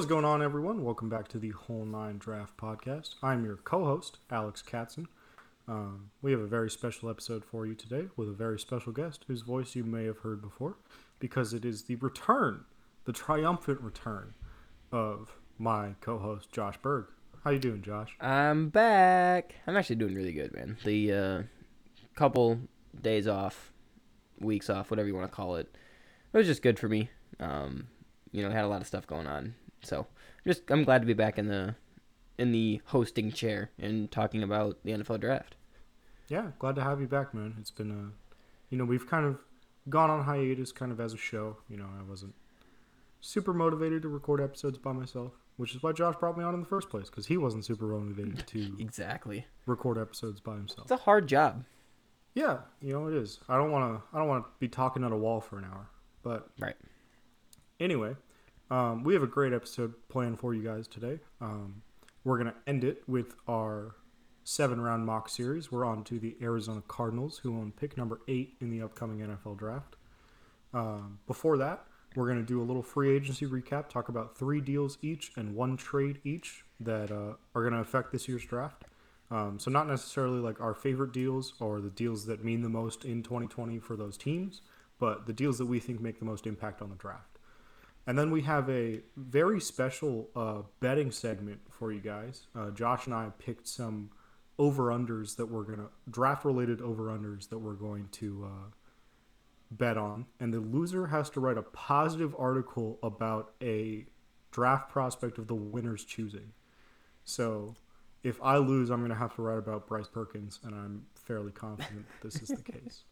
What is going on, everyone? Welcome back to the Whole Nine Draft Podcast. I'm your co host, Alex Katson. Um, we have a very special episode for you today with a very special guest whose voice you may have heard before because it is the return, the triumphant return of my co host, Josh Berg. How you doing, Josh? I'm back. I'm actually doing really good, man. The uh, couple days off, weeks off, whatever you want to call it, it was just good for me. Um, you know, had a lot of stuff going on, so just I'm glad to be back in the in the hosting chair and talking about the NFL draft. Yeah, glad to have you back, man. It's been a, you know, we've kind of gone on hiatus, kind of as a show. You know, I wasn't super motivated to record episodes by myself, which is why Josh brought me on in the first place because he wasn't super motivated to Exactly. record episodes by himself. It's a hard job. Yeah, you know it is. I don't want to. I don't want to be talking at a wall for an hour. But Right. anyway, um, we have a great episode planned for you guys today. Um, we're gonna end it with our seven round mock series. We're on to the Arizona Cardinals, who own pick number eight in the upcoming NFL draft. Um, before that, we're gonna do a little free agency recap. Talk about three deals each and one trade each that uh, are gonna affect this year's draft. Um, so not necessarily like our favorite deals or the deals that mean the most in 2020 for those teams, but the deals that we think make the most impact on the draft. And then we have a very special uh, betting segment for you guys. Uh, Josh and I picked some over unders that we're gonna draft related over unders that we're going to uh, bet on, and the loser has to write a positive article about a draft prospect of the winner's choosing. So if I lose, I'm going to have to write about Bryce Perkins, and I'm fairly confident this is the case.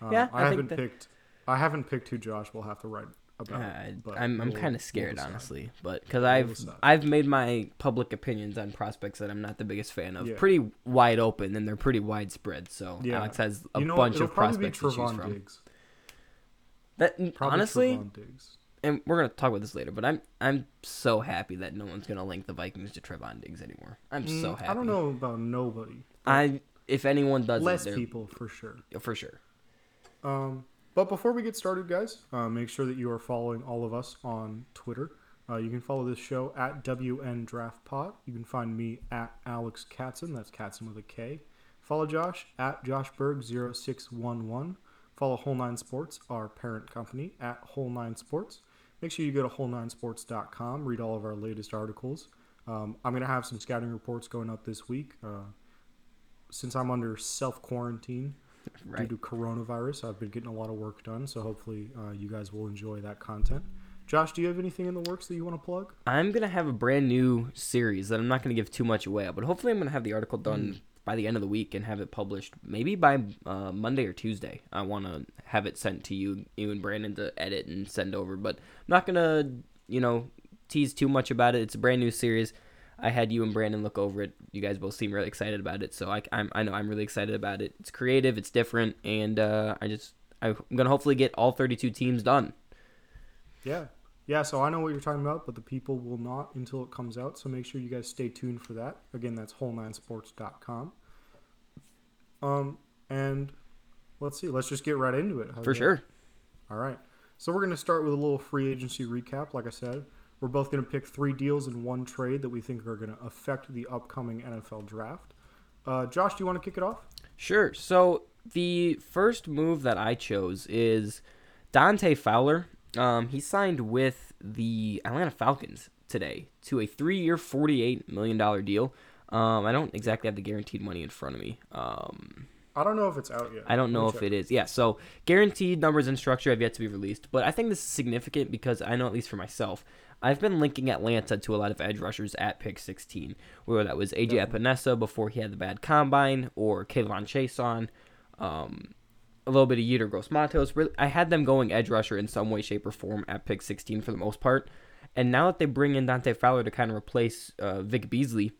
Um, Yeah, I, I haven't that- picked. I haven't picked who Josh will have to write about. Uh, but I'm I'm we'll- kind of scared, honestly, but because I've. I've made my public opinions on prospects that I'm not the biggest fan of Yeah. pretty wide open, and they're pretty widespread. So Yeah. Alex has a You know, bunch of prospects to choose from. Diggs. That Probably honestly, and we're gonna talk about this later, but I'm I'm so happy that no one's gonna link the Vikings to Trevon Diggs anymore. I'm so Mm, happy. I don't know about nobody. I if anyone does Less it, people for sure. for sure. Um, but before we get started, guys, uh, make sure that you are following all of us on Twitter. Uh, you can follow this show at WN Draft Pod. You can find me at Alex Katson. That's Katson with a K. Follow Josh at JoshBerg0611. Follow Whole Nine Sports, our parent company, at Whole Nine Sports. Make sure you go to whole9sports.com, read all of our latest articles. Um, I'm going to have some scouting reports going up this week. Uh, since I'm under self quarantine, Right. due to coronavirus. I've been getting a lot of work done, so hopefully uh, you guys will enjoy that content. Josh, do you have anything in the works that you want to plug? I'm gonna have a brand new series that I'm not gonna give too much away, but hopefully I'm gonna have the article done by the end of the week and have it published maybe by uh, Monday or Tuesday. I want to have it sent to you, you and Brandon to edit and send over, but I'm not gonna, you know, tease too much about it. It's a brand new series. I had you and Brandon look over it. You guys both seem really excited about it, so I, I'm, I know I'm really excited about it. It's creative, it's different, and uh, I just I'm gonna hopefully get all 32 teams done. Yeah. Yeah, so I know what you're talking about, but the people will not until it comes out, so make sure you guys stay tuned for that. Again, that's whole9sports.com. Um, and let's see, let's just get right into it. How's For sure. All right. So we're going to start with a little free agency recap. Like I said, we're both going to pick three deals in one trade that we think are going to affect the upcoming NFL draft. Uh, Josh, do you want to kick it off? Sure. So the first move that I chose is Dante Fowler. Um, he signed with the Atlanta Falcons today to a three-year, forty-eight million dollar deal. Um, I don't exactly have the guaranteed money in front of me. Um, I don't know if it's out yet. I don't know if it is. Yeah, so guaranteed numbers and structure have yet to be released, but I think this is significant because I know at least for myself, I've been linking Atlanta to a lot of edge rushers at pick 16, whether that was AJ Epenesa before he had the bad combine or K'Lavon Chaisson, um, a little bit of Yetur Gross-Matos. Really, I had them going edge rusher in some way, shape, or form at pick 16 for the most part. And now that they bring in Dante Fowler to kind of replace uh, Vic Beasley,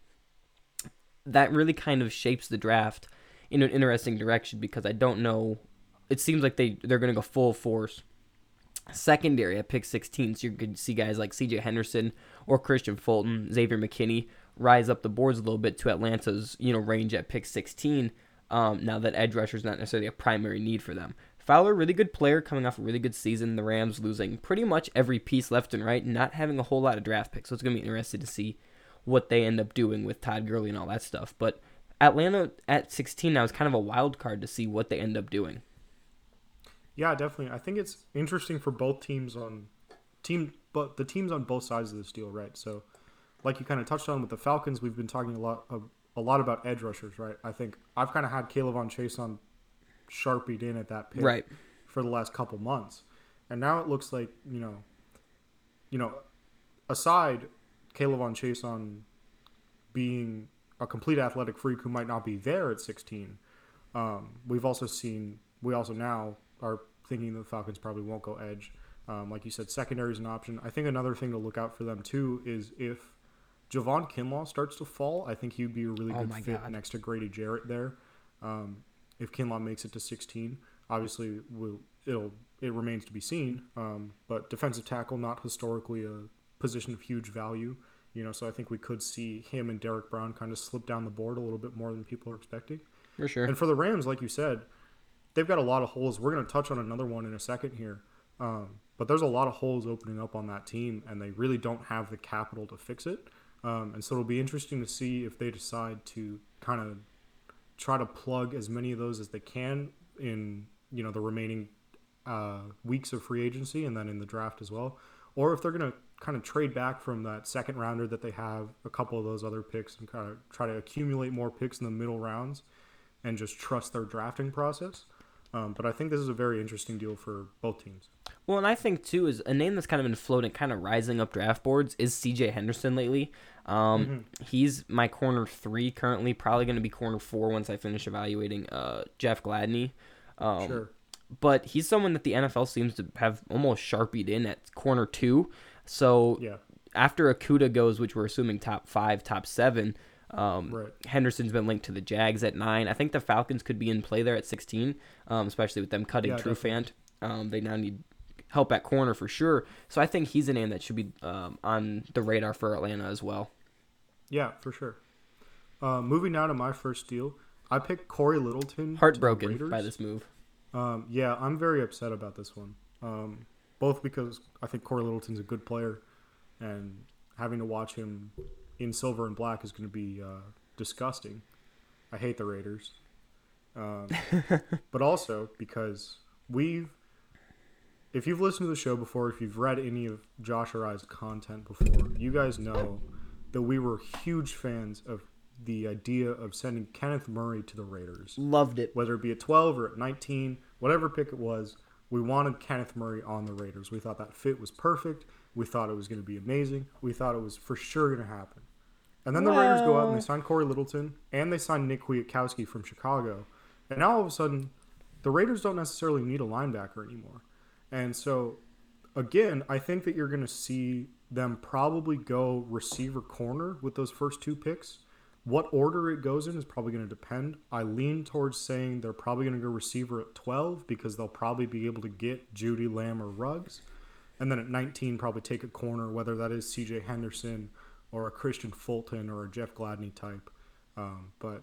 that really kind of shapes the draft in an interesting direction because I don't know. It seems like they they're going to go full force secondary at pick 16. So you could see guys like C.J. Henderson or Kristian Fulton, Xavier McKinney rise up the boards a little bit to Atlanta's you know range at pick 16. Um, now that edge rusher is not necessarily a primary need for them. Fowler, really good player, coming off a really good season. The Rams losing pretty much every piece left and right, not having a whole lot of draft picks. So it's going to be interesting to see what they end up doing with Todd Gurley and all that stuff. But Atlanta at 16 now is kind of a wild card to see what they end up doing. Yeah, definitely. I think it's interesting for both teams on team, but the teams on both sides of this deal, right? So, like you kind of touched on with the Falcons, we've been talking a lot of, a lot about edge rushers, right? I think I've kind of had K'Lavon Chaisson sharpied in at that pick Right. for the last couple months, and now it looks like you know, you know, aside K'Lavon Chaisson being a complete athletic freak who might not be there at 16, um, we've also seen we also now are thinking that the Falcons probably won't go edge. Um, like you said, secondary is an option. I think another thing to look out for them too is if Javon Kinlaw starts to fall, I think he'd be a really Oh good fit God. next to Grady Jarrett there. Um, if Kinlaw makes it to 16, obviously we'll, it'll it remains to be seen. Um, but defensive tackle, not historically a position of huge value, you know. So I think we could see him and Derrick Brown kind of slip down the board a little bit more than people are expecting. For sure. And for the Rams, like you said, they've got a lot of holes. We're going to touch on another one in a second here. Um, but there's a lot of holes opening up on that team, and they really don't have the capital to fix it. Um, and so it'll be interesting to see if they decide to kind of try to plug as many of those as they can in you know the remaining uh, weeks of free agency and then in the draft as well, or if they're going to kind of trade back from that second rounder that they have a couple of those other picks and kind of try to accumulate more picks in the middle rounds and just trust their drafting process. Um, but I think this is a very interesting deal for both teams. Well, and I think too is a name that's kind of been floating, kind of rising up draft boards is C.J. Henderson lately. Um, He's my corner three currently, probably going to be corner four once I finish evaluating uh, Jeff Gladney. Um, Sure. But he's someone that the NFL seems to have almost sharpied in at corner two. So Yeah. after Okudah goes, which we're assuming top five, top seven, um, Right. Henderson's been linked to the Jags at nine. I think the Falcons could be in play there at 16, um, especially with them cutting Yeah, Trufant. Um, they now need help at corner for sure. So I think he's a name that should be um, on the radar for Atlanta as well. Yeah, for sure. Uh, moving now to my first deal, I picked Corey Littleton. Heartbroken by this move. Um, yeah, I'm very upset about this one. Um, both because I think Corey Littleton's a good player, and having to watch him in silver and black is going to be uh, disgusting. I hate the Raiders. Um, but also because we've, if you've listened to the show before, if you've read any of Josh or I's content before, you guys know that we were huge fans of the idea of sending Kenneth Murray to the Raiders Loved it. whether it be at 12 or at 19, whatever pick it was, we wanted Kenneth Murray on the Raiders. We thought that fit was perfect. We thought it was going to be amazing. We thought it was for sure going to happen. And then the Raiders go out and they sign Corey Littleton and they sign Nick Kwiatkowski from Chicago. And now all of a sudden, the Raiders don't necessarily need a linebacker anymore. And so, again, I think that you're going to see them probably go receiver corner with those first two picks. What order it goes in is probably going to depend. I lean towards saying they're probably going to go receiver at 12 because they'll probably be able to get Jeudy Lamb or Ruggs. And then at 19, probably take a corner, whether that is CJ Henderson or a Christian Fulton or a Jeff Gladney type. Um, but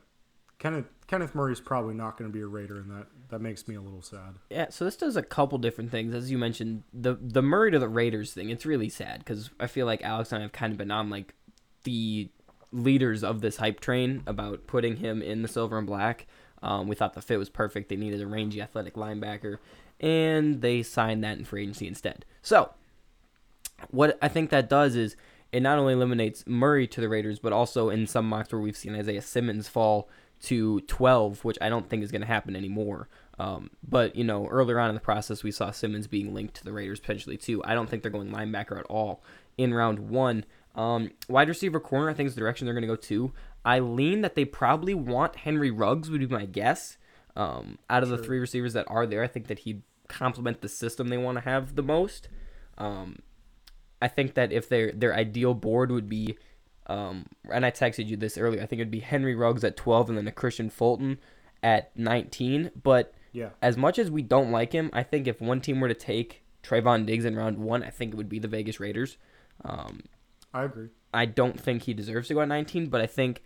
Kenneth, Kenneth Murray is probably not going to be a Raider, and that, that makes me a little sad. Yeah, so this does a couple different things. As you mentioned, the the Murray to the Raiders thing, it's really sad because I feel like Alex and I have kind of been on like the leaders of this hype train about putting him in the silver and black. Um, we thought the fit was perfect. They needed a rangy, athletic linebacker, and they signed that in free agency instead. So, what I think that does is it not only eliminates Murray to the Raiders, but also in some mocks where we've seen Isaiah Simmons fall to 12, which I don't think is going to happen anymore. Um, but, you know, earlier on in the process, we saw Simmons being linked to the Raiders potentially too. I don't think they're going linebacker at all in round one. Um, wide receiver corner, I think is the direction they're going to go to. I lean that they probably want Henry Ruggs, would be my guess. Um, out of the three receivers that are there, I think that he'd complement the system they want to have the most. Um, I think that if their their ideal board would be, um, and I texted you this earlier, I think it'd be Henry Ruggs at 12 and then a Kristian Fulton at 19. But Yeah. as much as we don't like him, I think if one team were to take Trevon Diggs in round one, I think it would be the Vegas Raiders. Um, I agree. I don't think he deserves to go at 19, but I think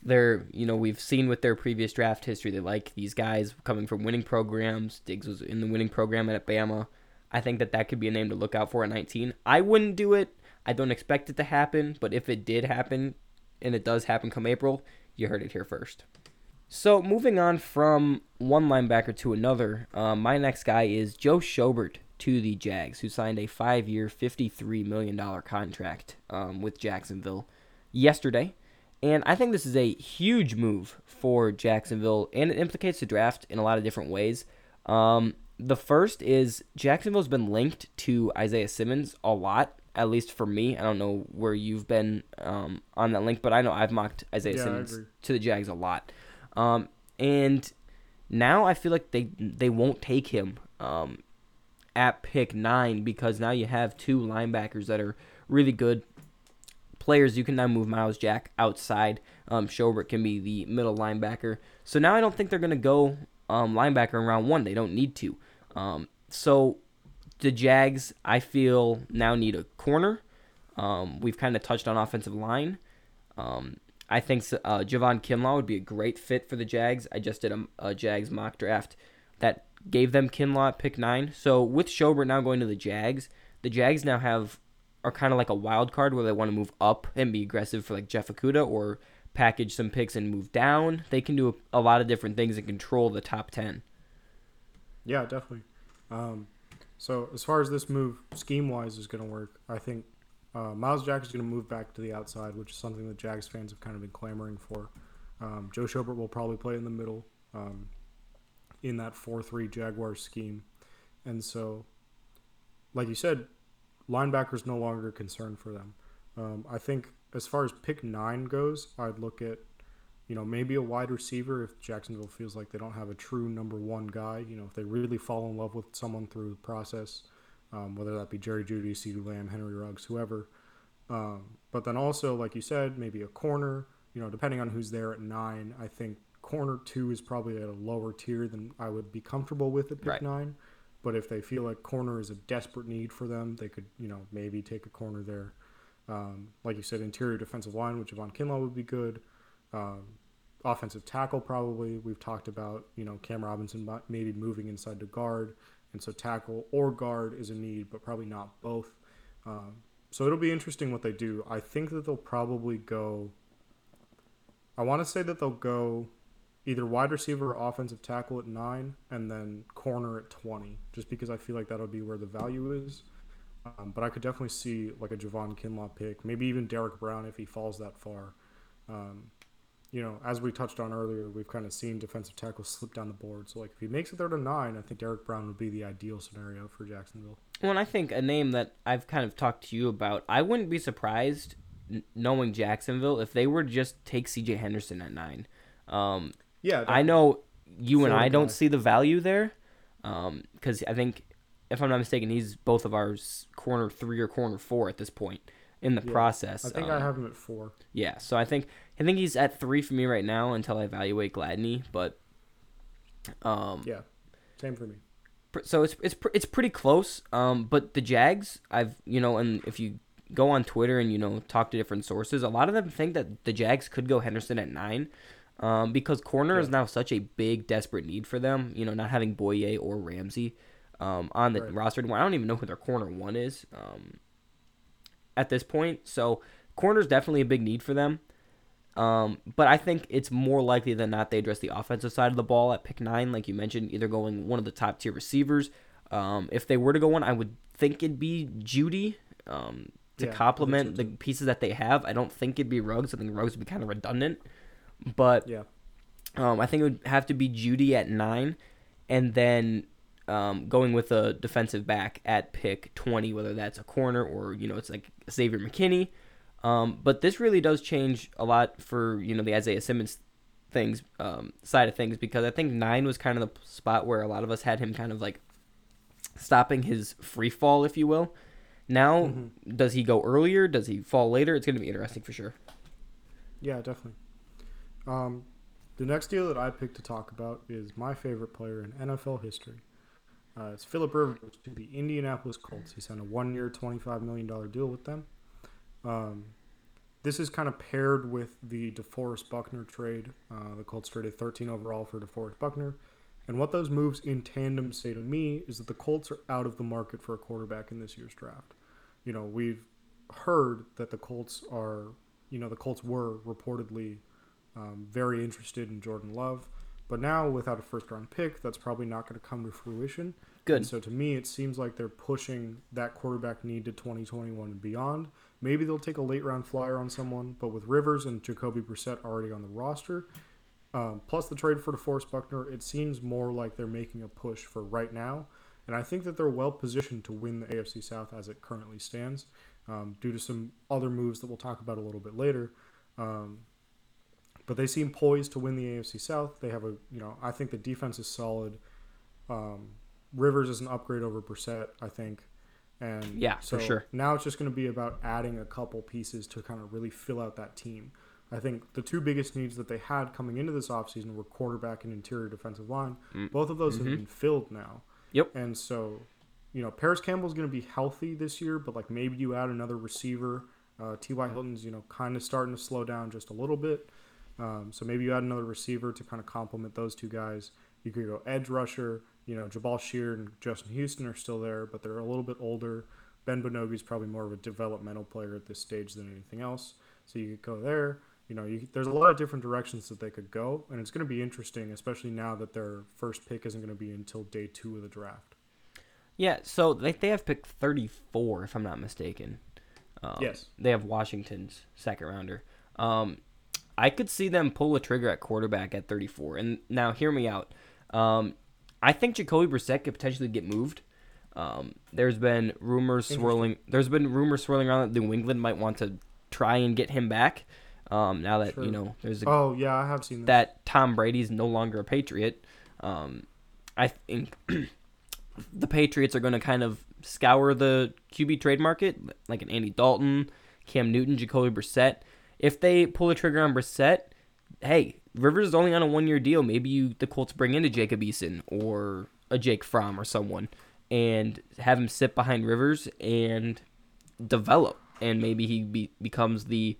they're you know we've seen with their previous draft history they like these guys coming from winning programs. Diggs was in the winning program at Bama. I think that that could be a name to look out for at 19. I wouldn't do it. I don't expect it to happen, but if it did happen, and it does happen come April, you heard it here first. So moving on from one linebacker to another, um, my next guy is Joe Schobert to the Jags, who signed a five-year, $53 million contract um, with Jacksonville yesterday. And I think this is a huge move for Jacksonville, and it implicates the draft in a lot of different ways. Um, the first is Jacksonville's been linked to Isaiah Simmons a lot, at least for me. I don't know where you've been um, on that link, but I know I've mocked Isaiah Yeah, Simmons to the Jags a lot. Um, and now I feel like they they won't take him um, at pick nine because now you have two linebackers that are really good players. You can now move Myles Jack outside. Um, Schobert can be the middle linebacker. So now I don't think they're going to go um, linebacker in round one. They don't need to. Um, so the Jags, I feel, now need a corner. Um, we've kind of touched on offensive line. Um, I think uh, Javon Kinlaw would be a great fit for the Jags. I just did a, a Jags mock draft that gave them Kinlaw at pick nine. So with Schobert now going to the Jags, the Jags now have are kind of like a wild card where they want to move up and be aggressive for like Jeff Okudah or package some picks and move down. They can do a, a lot of different things and control the top ten. Yeah, definitely. Um, so as far as this move scheme wise is going to work, I think uh, Myles Jack is going to move back to the outside, which is something that Jags fans have kind of been clamoring for. Um, Joe Schobert will probably play in the middle um, in that four-three Jaguars scheme, and so, like you said, linebackers no longer a concern for them. Um, I think as far as pick nine goes, I'd look at you know, maybe a wide receiver if Jacksonville feels like they don't have a true number one guy. You know, if they really fall in love with someone through the process, um, whether that be Jerry Jeudy, CeeDee Lamb, Henry Ruggs, whoever. Um, but then also, like you said, maybe a corner. You know, depending on who's there at nine, I think corner two is probably at a lower tier than I would be comfortable with at pick Right. nine. But if they feel like corner is a desperate need for them, they could, you know, maybe take a corner there. Um, like you said, interior defensive line which Javon Kinlaw would be good. Um, offensive tackle probably. We've talked about you know Cam Robinson maybe moving inside to guard. And so tackle or guard is a need but probably not both. Um, so it'll be interesting what they do. I think that they'll probably go I want to say that they'll go either wide receiver or offensive tackle at 9 and then corner at 20 just because I feel like that'll be where the value is. Um, but I could definitely see like a Javon Kinlaw pick maybe even Derrick Brown if he falls that far. Um, you know, as we touched on earlier, we've kind of seen defensive tackles slip down the board. So, like, if he makes it there to nine, I think Derrick Brown would be the ideal scenario for Jacksonville. Well, and I think a name that I've kind of talked to you about, I wouldn't be surprised knowing Jacksonville if they were to just take C.J. Henderson at nine. Um, Yeah, I know you and I don't guy. see the value there, because I think, if I'm not mistaken, he's both of ours corner three or corner four at this point in the Yeah, process. I think I Um, have him at four. Yeah, so I think I think he's at three for me right now until I evaluate Gladney, but um, Yeah, same for me. so it's it's it's pretty close. Um, but the Jags, I've you know, and if you go on Twitter and you know talk to different sources, a lot of them think that the Jags could go Henderson at nine, um, because corner is now such a big desperate need for them. You know, not having Bouye or Ramsey, um, on the Right. roster anymore. I don't even know who their corner one is, um, at this point. So corner is definitely a big need for them. Um, but I think it's more likely than not they address the offensive side of the ball at pick nine, like you mentioned, either going one of the top tier receivers. Um, if they were to go one, I would think it'd be Jeudy um, to Yeah, complement the pieces that they have. I don't think it'd be Ruggs. I think Ruggs would be kind of redundant. But Yeah, um, I think it would have to be Jeudy at nine, and then um, going with a defensive back at pick twenty, whether that's a corner or you know it's like Xavier McKinney. Um, but this really does change a lot for you know the Isaiah Simmons things um, side of things because I think nine was kind of the spot where a lot of us had him kind of like stopping his free fall, if you will. Now, Mhm. does he go earlier? Does he fall later? It's going to be interesting for sure. yeah, definitely. Um, the next deal that I picked to talk about is my favorite player in NFL history. Uh, it's Philip Rivers to the Indianapolis Colts. He signed a one-year, twenty-five million dollar deal with them. Um, this is kind of paired with the DeForest Buckner trade. Uh, the Colts traded 13 overall for DeForest Buckner. And what those moves in tandem say to me is that the Colts are out of the market for a quarterback in this year's draft. You know, we've heard that the Colts are, you know, the Colts were reportedly um, very interested in Jordan Love. But now, without a first round pick, that's probably not going to come to fruition. Good. And so to me, it seems like they're pushing that quarterback need to 2021 and beyond. Maybe they'll take a late round flyer on someone, but with Rivers and Jacoby Brissett already on the roster, um, plus the trade for DeForest Buckner, it seems more like they're making a push for right now. And I think that they're well positioned to win the AFC South as it currently stands, um, due to some other moves that we'll talk about a little bit later. Um, but they seem poised to win the AFC South. They have a, you know, I think the defense is solid. Um, Rivers is an upgrade over Brissett, I think. And Yeah, for so sure. Now it's just going to be about adding a couple pieces to kind of really fill out that team. I think the two biggest needs that they had coming into this offseason were quarterback and interior defensive line. Both of those have been filled now. Mm. Yep. And so, you know, Parris Campbell's going to be healthy this year, but like maybe you add another receiver. Uh, T.Y. Hilton's, you know, kind of starting to slow down just a little bit. Um, so maybe you add another receiver to kind of complement those two guys. You could go edge rusher. You know, Jabaal Sheard and Justin Houston are still there, but they're a little bit older. Ben Banogu's probably more of a developmental player at this stage than anything else. So you could go there. You know, you, there's a lot of different directions that they could go, and it's going to be interesting, especially now that their first pick isn't going to be until day two of the draft. Yeah, so they, they have picked 34, if I'm not mistaken. Um, Yes. They have Washington's second rounder. Um, I could see them pull a trigger at quarterback at 34. And now, hear me out. Um, I think Jacoby Brissett could potentially get moved. Um, there's been rumors swirling. There's been rumors swirling around that New England might want to try and get him back. Um, now that Sure. you know there's a Oh yeah, I have seen that. that Tom Brady's no longer a Patriot. Um, I think the Patriots are going to kind of scour the QB trade market, like an Andy Dalton, Cam Newton, Jacoby Brissett. If they pull the trigger on Brissett, hey, Rivers is only on a one-year deal. Maybe you the Colts bring in a Jacob Eason or a Jake Fromm or someone, and have him sit behind Rivers and develop, and maybe he be, becomes the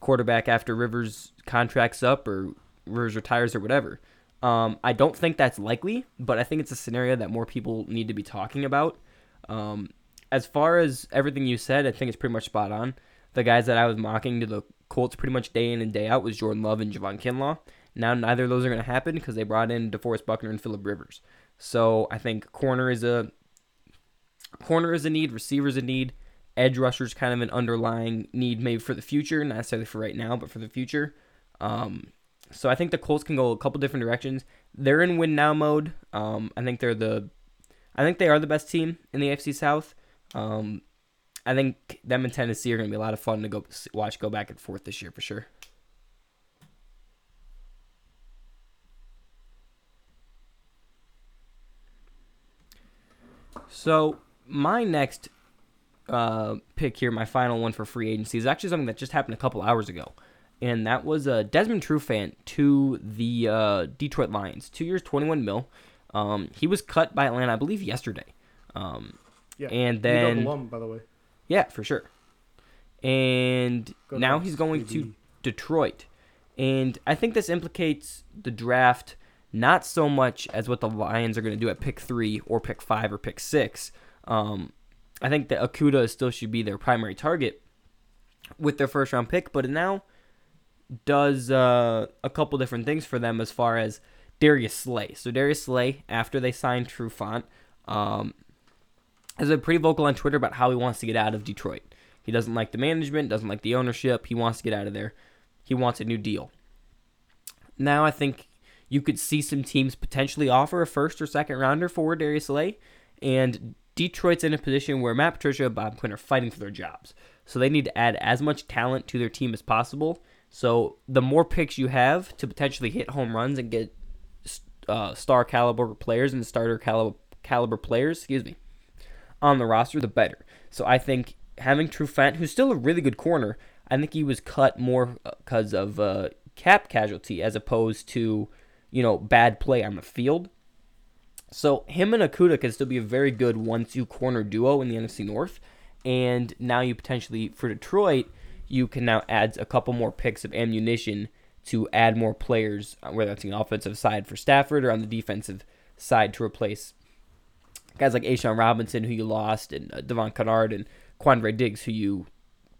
quarterback after Rivers contracts up or Rivers retires or whatever. Um, I don't think that's likely, but I think it's a scenario that more people need to be talking about. Um, as far as everything you said, I think it's pretty much spot on. The guys that I was mocking to the Colts pretty much day in and day out was Jordan Love and Javon Kinlaw. Now neither of those are going to happen because they brought in DeForest Buckner and Philip Rivers. So I think corner is a corner is a need, receivers a need, edge rushers kind of an underlying need maybe for the future, not necessarily for right now, but for the future. Um, so I think the Colts can go a couple different directions. They're in win now mode. Um, I think they're the, I think they are the best team in the AFC South. Um, I think them and Tennessee are going to be a lot of fun to go watch go back and forth this year for sure. So my next uh, pick here, my final one for free agency, is actually something that just happened a couple hours ago, and that was uh, Desmond Trufant to the uh, Detroit Lions, two years, twenty-one mil. Um, he was cut by Atlanta, I believe, yesterday. Um, yeah. and then- alum, by the way. yeah, for sure. And Go now he's going baby. to Detroit. And I think this implicates the draft not so much as what the Lions are going to do at pick three or pick five or pick six. Um, I think that Okudah still should be their primary target with their first round pick, but it now does uh, a couple different things for them as far as Darius Slay. So Darius Slay, after they signed Trufant, um, has been pretty vocal on Twitter about how he wants to get out of Detroit. He doesn't like the management, doesn't like the ownership. He wants to get out of there. He wants a new deal. Now I think you could see some teams potentially offer a first or second rounder for Darius Slay, and Detroit's in a position where Matt Patricia and Bob Quinn are fighting for their jobs. So they need to add as much talent to their team as possible. So the more picks you have to potentially hit home runs and get uh, star caliber players and starter caliber caliber players, excuse me, on the roster, the better. So I think having Trufant, who's still a really good corner, I think he was cut more because of uh, cap casualty as opposed to, you know, bad play on the field. So him and Okudah can still be a very good one-two corner duo in the NFC North. And now you potentially for Detroit, you can now add a couple more picks of ammunition to add more players, uh, whether that's the offensive side for Stafford or on the defensive side to replace guys like A'Shawn Robinson, who you lost, and uh, Devon Kennard and Quandre Diggs, who you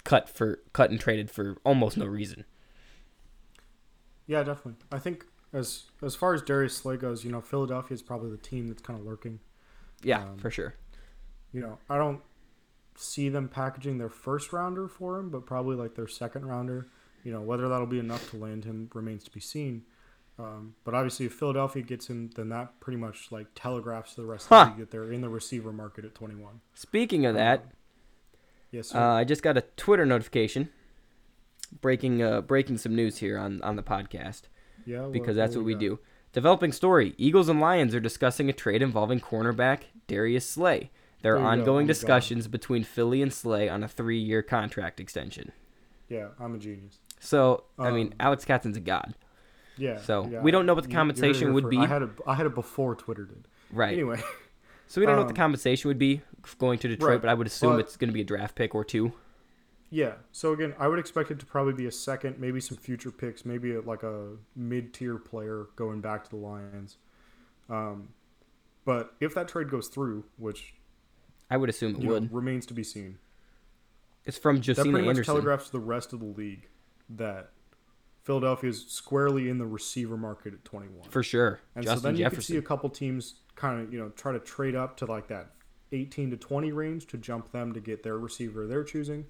cut for cut and traded for almost no reason. Yeah, definitely. I think as as far as Darius Slay goes, you know, Philadelphia is probably the team that's kind of lurking. Yeah, Um, for sure. You know, I don't see them packaging their first rounder for him, but probably like their second rounder. You know, whether that'll be enough to land him remains to be seen. Um, but obviously, if Philadelphia gets him, then that pretty much like telegraphs to the rest of the league that they're in the receiver market at 21. Speaking of that, Yes, sir. uh, I just got a Twitter notification breaking uh, breaking some news here on on the podcast. Yeah, because that's what we got? do. Developing story: Eagles and Lions are discussing a trade involving cornerback Darius Slay. There are There ongoing Oh God. discussions between Philly and Slay on a three-year contract extension. Yeah, I'm a genius. So, I mean, Um, Alex Katson's a god, Yeah. So, yeah. we don't know what the compensation would be. I had it. Had it before Twitter did. right? Anyway, so we don't know what the um, compensation would be going to Detroit, right, but I would assume but- it's going to be a draft pick or two. Yeah. So again, I would expect it to probably be a second, maybe some future picks, maybe a, like a mid-tier player going back to the Lions. Um, but if that trade goes through, which I would assume it you know, would. remains to be seen, It's from that Josina pretty much Anderson. telegraphs the rest of the league that Philadelphia is squarely in the receiver market at 21. For sure. And so Justin then you could see a couple teams kind of, you know, try to trade up to like that 18 to 20 range to jump them to get their receiver they're choosing.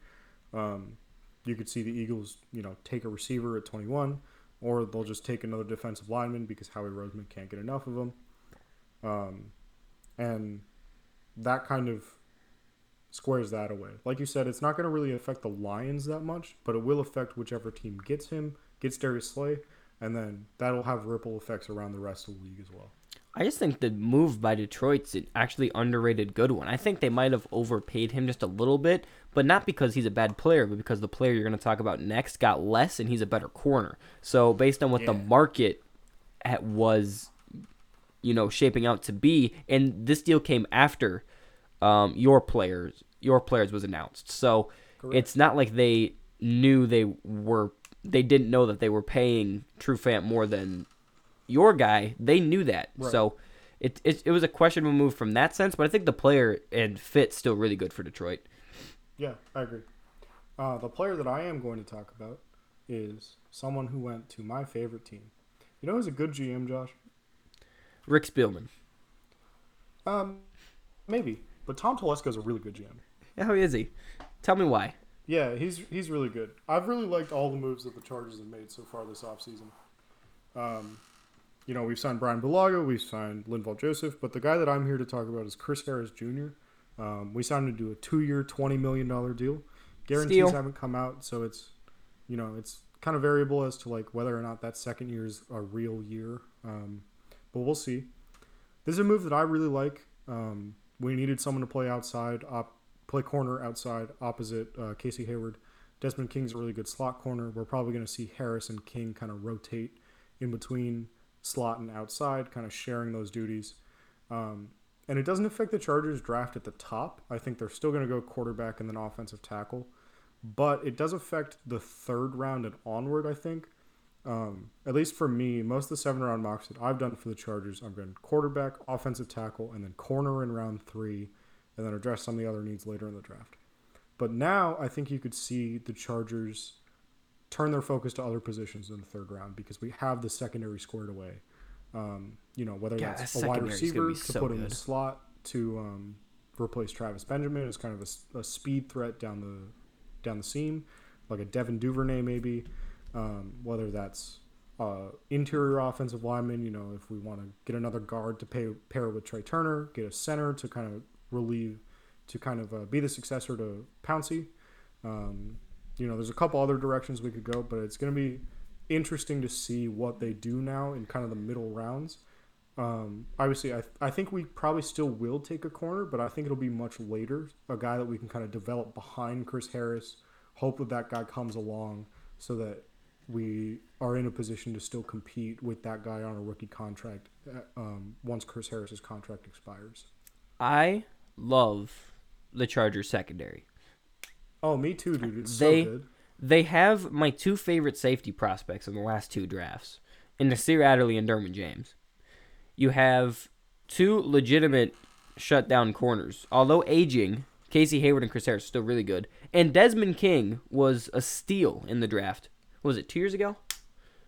Um, you could see the Eagles, you know, take a receiver at 21, or they'll just take another defensive lineman because Howie Roseman can't get enough of them. Um, and that kind of squares that away. Like you said, it's not going to really affect the Lions that much, but it will affect whichever team gets him, gets Darius Slay, and then that'll have ripple effects around the rest of the league as well. I just think the move by Detroit's an actually underrated good one. I think they might have overpaid him just a little bit, but not because he's a bad player, but because the player you're going to talk about next got less and he's a better corner. So based on what the market was, you know, shaping out to be, and this deal came after um, your players, your players was announced. So Correct. it's not like they knew they were, they didn't know that they were paying Trufant more than your guy, they knew that. Right. So it, it it was a questionable move from that sense, but I think the player and fit still really good for Detroit. Yeah, I agree. Uh, the player that I am going to talk about is someone who went to my favorite team. You know who's a good GM, Josh? Rick Spielman. Um, maybe, but Tom Telesco is a really good GM. How is he? Tell me why. Yeah, he's he's really good. I've really liked all the moves that the Chargers have made so far this offseason. Um, you know, we've signed Brian Bulaga, we've signed Linval Joseph, but the guy that I'm here to talk about is Chris Harris Jr. Um, we signed him to do a two-year, twenty million dollar deal. Guarantees Steal. haven't come out, so it's you know it's kind of variable as to like whether or not that second year is a real year. Um, but we'll see. This is a move that I really like. Um, we needed someone to play outside, op- play corner outside opposite uh, Casey Hayward. Desmond King's a really good slot corner. We're probably going to see Harris and King kind of rotate in between slot and outside, kind of sharing those duties. Um, and it doesn't affect the Chargers draft at the top. I think they're still going to go quarterback and then offensive tackle. But it does affect the third round and onward, I think. Um, at least for me, most of the seven round mocks that I've done for the Chargers, I've done quarterback, offensive tackle, and then corner in round three, and then address some of the other needs later in the draft. But now I think you could see the Chargers turn their focus to other positions in the third round because we have the secondary squared away. Um, you know, whether Yeah, that's a wide secondary is gonna receiver to so put in the slot to um, replace Travis Benjamin as kind of a speed threat down the down the seam, like a Devin Duvernay maybe. Um, whether that's uh, interior offensive lineman, you know, if we want to get another guard to pay, pair with Trai Turner, get a center to kind of relieve, to kind of uh, be the successor to Pouncey. Um, you know, there's a couple other directions we could go, but it's going to be interesting to see what they do now in kind of the middle rounds. Um, obviously, I, I think we probably still will take a corner, but I think it'll be much later. A guy that we can kind of develop behind Chris Harris. Hope that that guy comes along so that we are in a position to still compete with that guy on a rookie contract uh, um, once Chris Harris's contract expires. I love the Chargers secondary. Oh, me too, dude. It's They- so good. they have my two favorite safety prospects in the last two drafts in Nasir Adderley and Derwin James. You have two legitimate shutdown corners, although aging. Casey Hayward and Chris Harris are still really good, and Desmond King was a steal in the draft. Was it two years ago?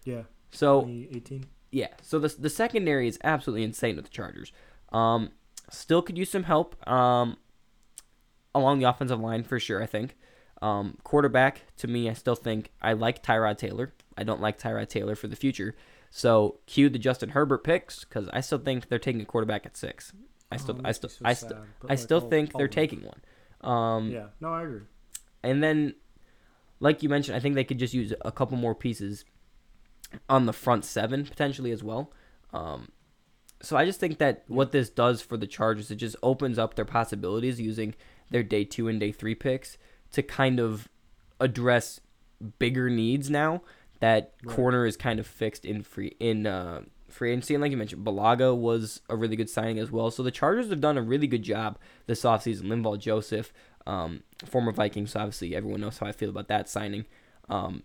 Yeah. So 2018. yeah, so the the secondary is absolutely insane with the Chargers. Um, still could use some help um, along the offensive line for sure. I think um, quarterback to me, I still think I like Tyrod Taylor. I don't like Tyrod Taylor for the future. So cue the Justin Herbert picks because I still think they're taking a quarterback at six. I still, Oh, I still, so I still, sad, I like, still I'll- think I'll they're taking one. Um, Yeah. No, I agree. and then, like you mentioned, I think they could just use a couple more pieces on the front seven potentially as well. Um, so I just think that what this does for the Chargers, it just opens up their possibilities using their day two and day three picks to kind of address bigger needs now that Right. corner is kind of fixed in free in uh, free agency. And like you mentioned, Bulaga was a really good signing as well. So the Chargers have done a really good job this offseason. Linval Joseph, um, former Vikings, so obviously everyone knows how I feel about that signing. Um,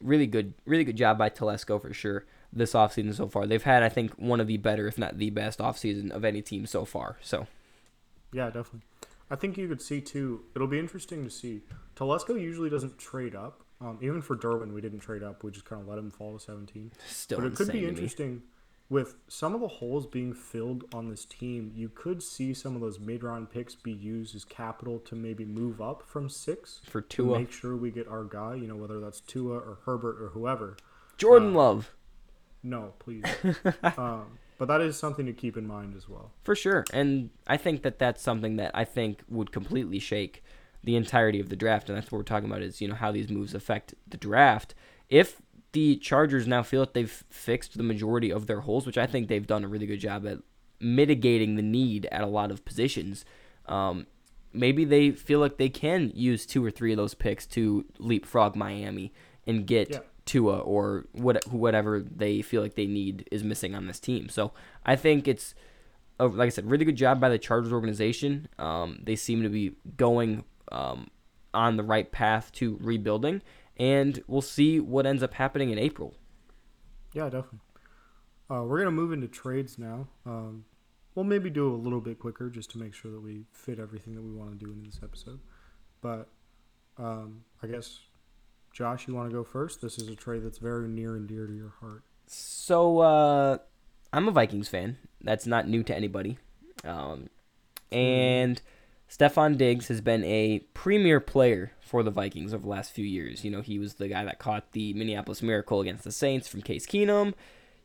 really good, really good job by Telesco for sure this offseason so far. They've had, I think, one of the better, if not the best, offseason of any team so far. So Yeah, definitely. I think you could see too. It'll be interesting to see. Telesco usually doesn't trade up. Um, even for Derwin, we didn't trade up. We just kind of let him fall to 17. still but it could be interesting with some of the holes being filled on this team. You could see some of those mid-round picks be used as capital to maybe move up from six for to Tua. make sure we get our guy. You know, whether that's Tua or Herbert or whoever. Jordan uh, Love. No, please. um, but that is something to keep in mind as well. For sure. And I think that that's something that I think would completely shake the entirety of the draft. And that's what we're talking about is, you know, how these moves affect the draft. If the Chargers now feel that they've fixed the majority of their holes, which I think they've done a really good job at mitigating the need at a lot of positions, um, maybe they feel like they can use two or three of those picks to leapfrog Miami and get Yeah. Tua or what whatever they feel like they need is missing on this team. So I think it's uh, like I said, really good job by the Chargers organization. Um, they seem to be going um, on the right path to rebuilding, and we'll see what ends up happening in April. Yeah, definitely. Uh, we're gonna move into trades now. Um, we'll maybe do a little bit quicker just to make sure that we fit everything that we want to do in this episode. But um, I guess, Josh, you want to go first? This is a trade that's very near and dear to your heart. So uh, I'm a Vikings fan. That's not new to anybody. Um, and Stefon Diggs has been a premier player for the Vikings over the last few years. You know, he was the guy that caught the Minneapolis Miracle against the Saints from Case Keenum.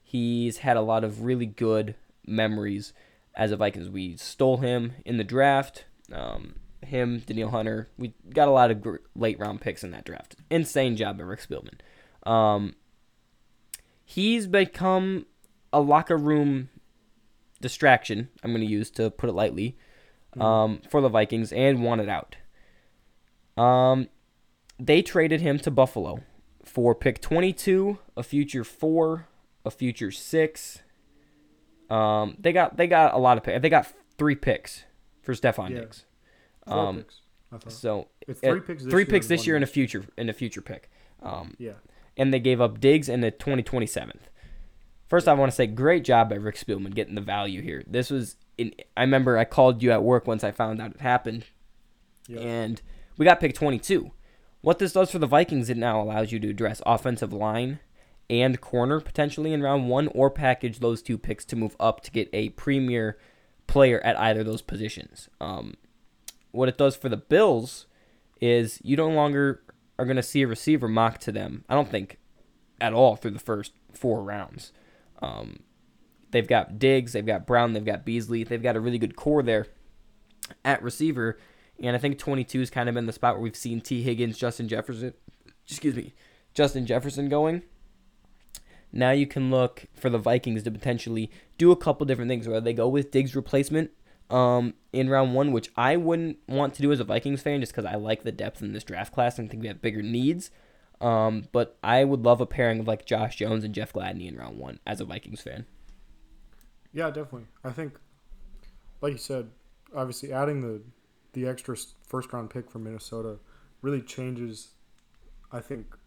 He's had a lot of really good memories as a Vikings. We stole him in the draft. Um, him, Danielle Hunter. We got a lot of gr- late round picks in that draft. Insane job by Rick Spielman. Um, he's become a locker room distraction. I'm going to use to put it lightly um, for the Vikings and wanted out. Um, they traded him to Buffalo for pick 22, a future four, a future six. Um, they got they got a lot of picks. They got three picks for Stefon Yeah. Diggs. Four Um, picks. I. So It's uh, three picks. This three year picks and this one year and a future and a future pick. Um, Yeah. and they gave up Diggs in the 2027th. First, I want to say great job by Rick Spielman getting the value here. This was in, I remember I called you at work once I found out it happened, Yeah. and we got pick 22. What this does for the Vikings, it now allows you to address offensive line and corner potentially in round one, or package those two picks to move up to get a premier player at either of those positions. Um, what it does for the Bills is you no longer are going to see a receiver mock to them. I don't think at all through the first four rounds. Um, they've got Diggs, they've got Brown, they've got Beasley, they've got a really good core there at receiver. And I think 22 has kind of been the spot where we've seen Tee Higgins, Justin Jefferson, excuse me, Justin Jefferson going. Now you can look for the Vikings to potentially do a couple different things, whether they go with Diggs replacement um, in round one, which I wouldn't want to do as a Vikings fan just because I like the depth in this draft class and think we have bigger needs. Um, but I would love a pairing of like Josh Jones and Jeff Gladney in round one as a Vikings fan. Yeah, definitely. I think, like you said, obviously adding the the extra first round pick from Minnesota really changes I think,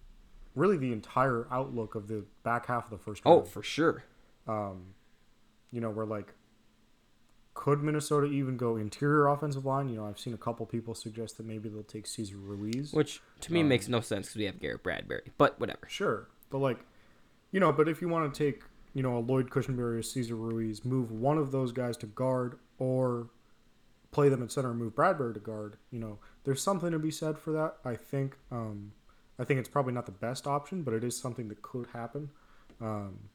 really the entire outlook of the back half of the first Oh, for sure. Um, you know, we're like, could Minnesota even go interior offensive line? You know, I've seen a couple people suggest that maybe they'll take Cesar Ruiz. Which to me Um, makes no sense because we have Garrett Bradbury. But whatever. Sure, but like, you know, but if you want to take, you know, a Lloyd Cushenberry or Cesar Ruiz, move one of those guys to guard or play them at center and move Bradbury to guard, you know, there's something to be said for that. I think, um, I think it's probably not the best option, but it is something that could happen. Um,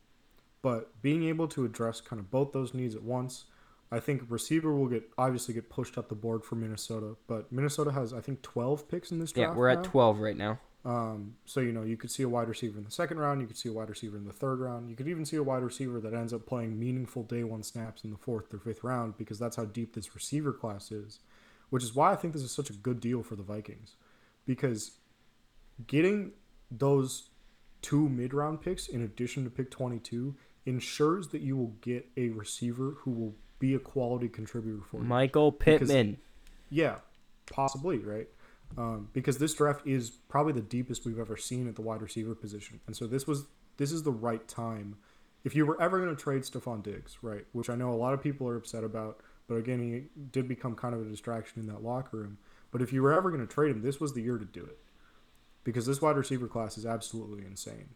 but being able to address kind of both those needs at once, I think receiver will get obviously get pushed up the board for Minnesota, but Minnesota has I think 12 picks in this draft. Yeah, we're at 12 right now. Um, so you know, you could see a wide receiver in the second round. You could see a wide receiver in the third round. You could even see a wide receiver that ends up playing meaningful day one snaps in the fourth or fifth round because that's how deep this receiver class is. Which is why I think this is such a good deal for the Vikings, because getting those two mid round picks in addition to pick twenty two ensures that you will get a receiver who will be a quality contributor for you. Michael Pittman. Yeah, possibly, right? Um, because this draft is probably the deepest we've ever seen at the wide receiver position, and so this was this is the right time. If you were ever going to trade Stefon Diggs, right, which I know a lot of people are upset about, but again, he did become kind of a distraction in that locker room. But if you were ever going to trade him, this was the year to do it, because this wide receiver class is absolutely insane,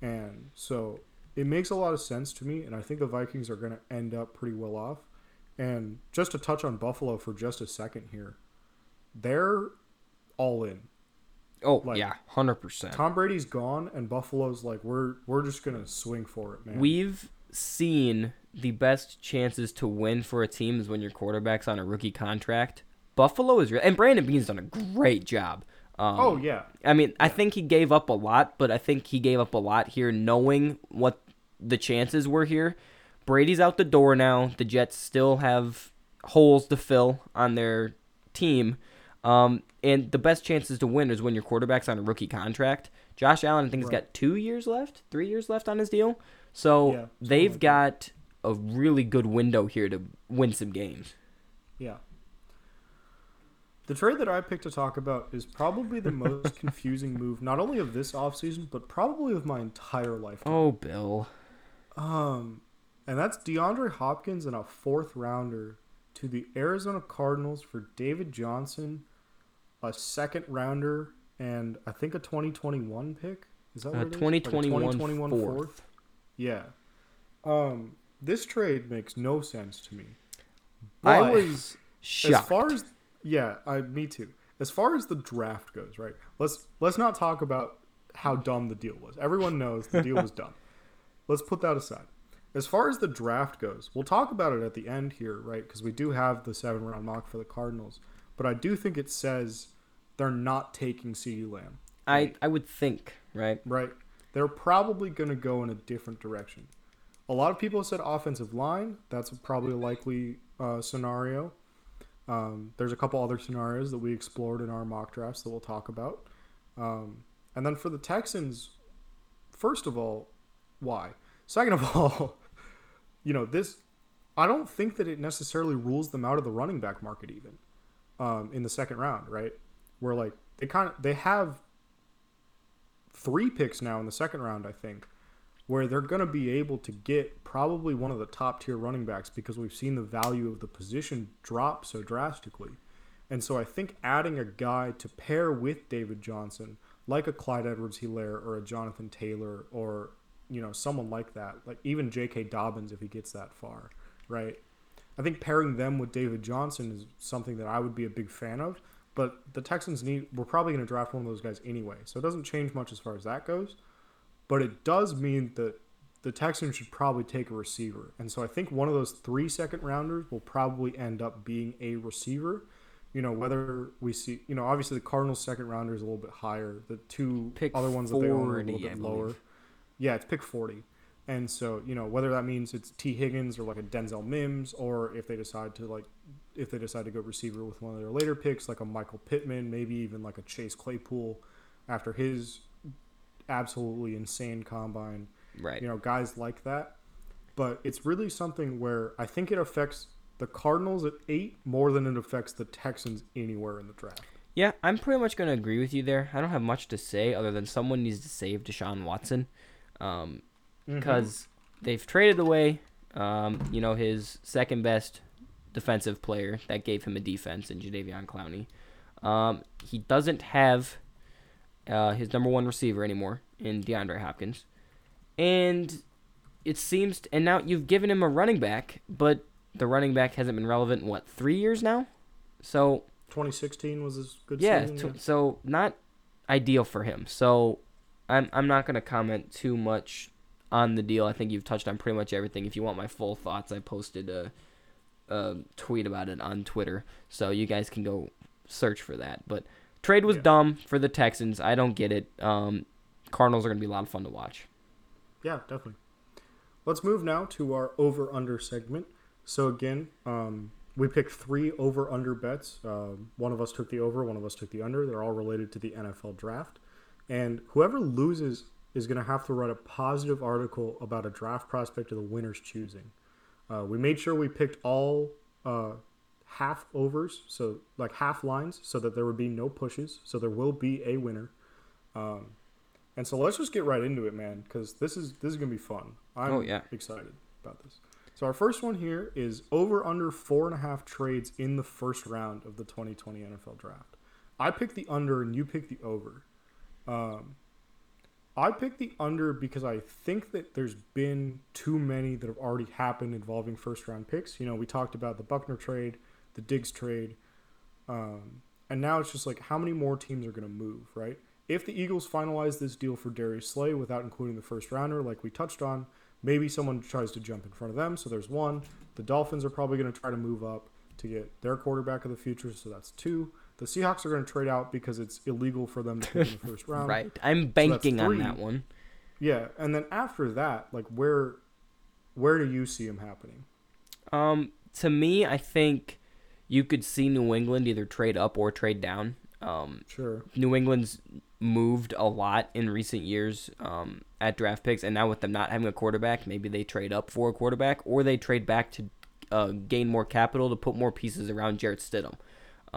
and so it makes a lot of sense to me, and I think the Vikings are going to end up pretty well off. And just to touch on Buffalo for just a second here, they're all in. Oh, like- yeah, 100%. Tom Brady's gone, and Buffalo's like, we're we're just gonna swing for it, man. We've seen the best chances to win for a team is when your quarterback's on a rookie contract. Buffalo is real, and Brandon Beane's done a great job. Um, oh yeah, I mean, I think he gave up a lot, but I think he gave up a lot here, knowing what the chances were here. Brady's out the door now. The Jets still have holes to fill on their team. Um, and the best chances to win is when your quarterback's on a rookie contract. Josh Allen, I think, has got two years left, three years left on his deal. So Yeah, they've like got a really good window here to win some games. yeah. The trade that I picked to talk about is probably the most confusing move, not only of this offseason, but probably of my entire life. Oh, Bill. Um, and that's DeAndre Hopkins and a fourth rounder to the Arizona Cardinals for David Johnson, a second rounder, and I think a 2021 pick. Is that what Uh, it is? Like a 2021 2021 fourth. Yeah. Um, this trade makes no sense to me. I was shocked. as far as yeah, I me too. As far as the draft goes, right? Let's let's not talk about how dumb the deal was. Everyone knows the deal was dumb. Let's put that aside. As far as the draft goes, we'll talk about it at the end here, right? Because we do have the seven round mock for the Cardinals, but I do think it says they're not taking CeeDee Lamb, I, I would think, right? right? They're probably going to go in a different direction. A lot of people said offensive line. That's probably a likely uh, scenario. Um, there's a couple other scenarios that we explored in our mock drafts that we'll talk about. Um, and then for the Texans, first of all, why? Second of all, you know this. I don't think that it necessarily rules them out of the running back market even um, in the second round, right? Where like they kind of they have three picks now in the second round, I think, where they're going to be able to get probably one of the top tier running backs because we've seen the value of the position drop so drastically. And so I think adding a guy to pair with David Johnson, like a Clyde Edwards Hilaire or a Jonathan Taylor or, you know, someone like that, like even J.K. Dobbins if he gets that far, right? I think pairing them with David Johnson is something that I would be a big fan of. But the Texans need, we're probably going to draft one of those guys anyway. So it doesn't change much as far as that goes. But it does mean that the Texans should probably take a receiver. And so I think one of those three second rounders will probably end up being a receiver. You know, whether we see, you know, obviously the Cardinals' second rounder is a little bit higher. The two Pick other ones that they own are a little bit lower. Yeah, it's pick 40. And so, you know, whether that means it's Tee Higgins or like a Denzel Mims, or if they decide to like, if they decide to go receiver with one of their later picks, like a Michael Pittman, maybe even like a Chase Claypool after his absolutely insane combine, Right. you know, guys like that. But it's really something where I think it affects the Cardinals at eight more than it affects the Texans anywhere in the draft. Yeah, I'm pretty much going to agree with you there. I don't have much to say other than someone needs to save Deshaun Watson. Um, Mm-hmm. because they've traded away, um, you know, his second best defensive player that gave him a defense in Jadeveon Clowney. Um, he doesn't have uh, his number one receiver anymore in DeAndre Hopkins, and it seems, and now you've given him a running back, but the running back hasn't been relevant in what three years now, so 2016 was his good yeah, season. t- so not ideal for him. So I'm I'm not gonna comment too much on the deal. I think you've touched on pretty much everything. If you want my full thoughts, I posted a, a tweet about it on Twitter, so you guys can go search for that. But trade was Yeah. dumb for the Texans. I don't get it. Um, Cardinals are gonna be a lot of fun to watch. Yeah, definitely. Let's move now to our over under segment. So again, um, we picked three over under bets. Um one of us took the over, one of us took the under. They're all related to the NFL draft. And whoever loses is going to have to write a positive article about a draft prospect of the winner's choosing. Uh, we made sure we picked all uh, half overs, so like half lines, so that there would be no pushes. So there will be a winner. Um, and so let's just get right into it, man, because this is this is gonna be fun. I'm Oh, yeah. excited about this. So our first one here is over under four and a half trades in the first round of the 2020 NFL Draft. I picked the under and you picked the over. Um, I picked the under because I think that there's been too many that have already happened involving first round picks. You know, we talked about the Buckner trade, the Diggs trade, um, and now it's just like how many more teams are going to move, right? If the Eagles finalize this deal for Darius Slay without including the first rounder, like we touched on, maybe someone tries to jump in front of them. So there's one. The Dolphins are probably going to try to move up to get their quarterback of the future. So that's two. The Seahawks are going to trade out because it's illegal for them to pick in the first round. Right. I'm banking on that one. Yeah, and then after that, like where, where do you see him happening? Um, to me, I think you could see New England either trade up or trade down. Um, Sure. New England's moved a lot in recent years um, at draft picks, and now with them not having a quarterback, maybe they trade up for a quarterback, or they trade back to uh, gain more capital to put more pieces around Jarrett Stidham,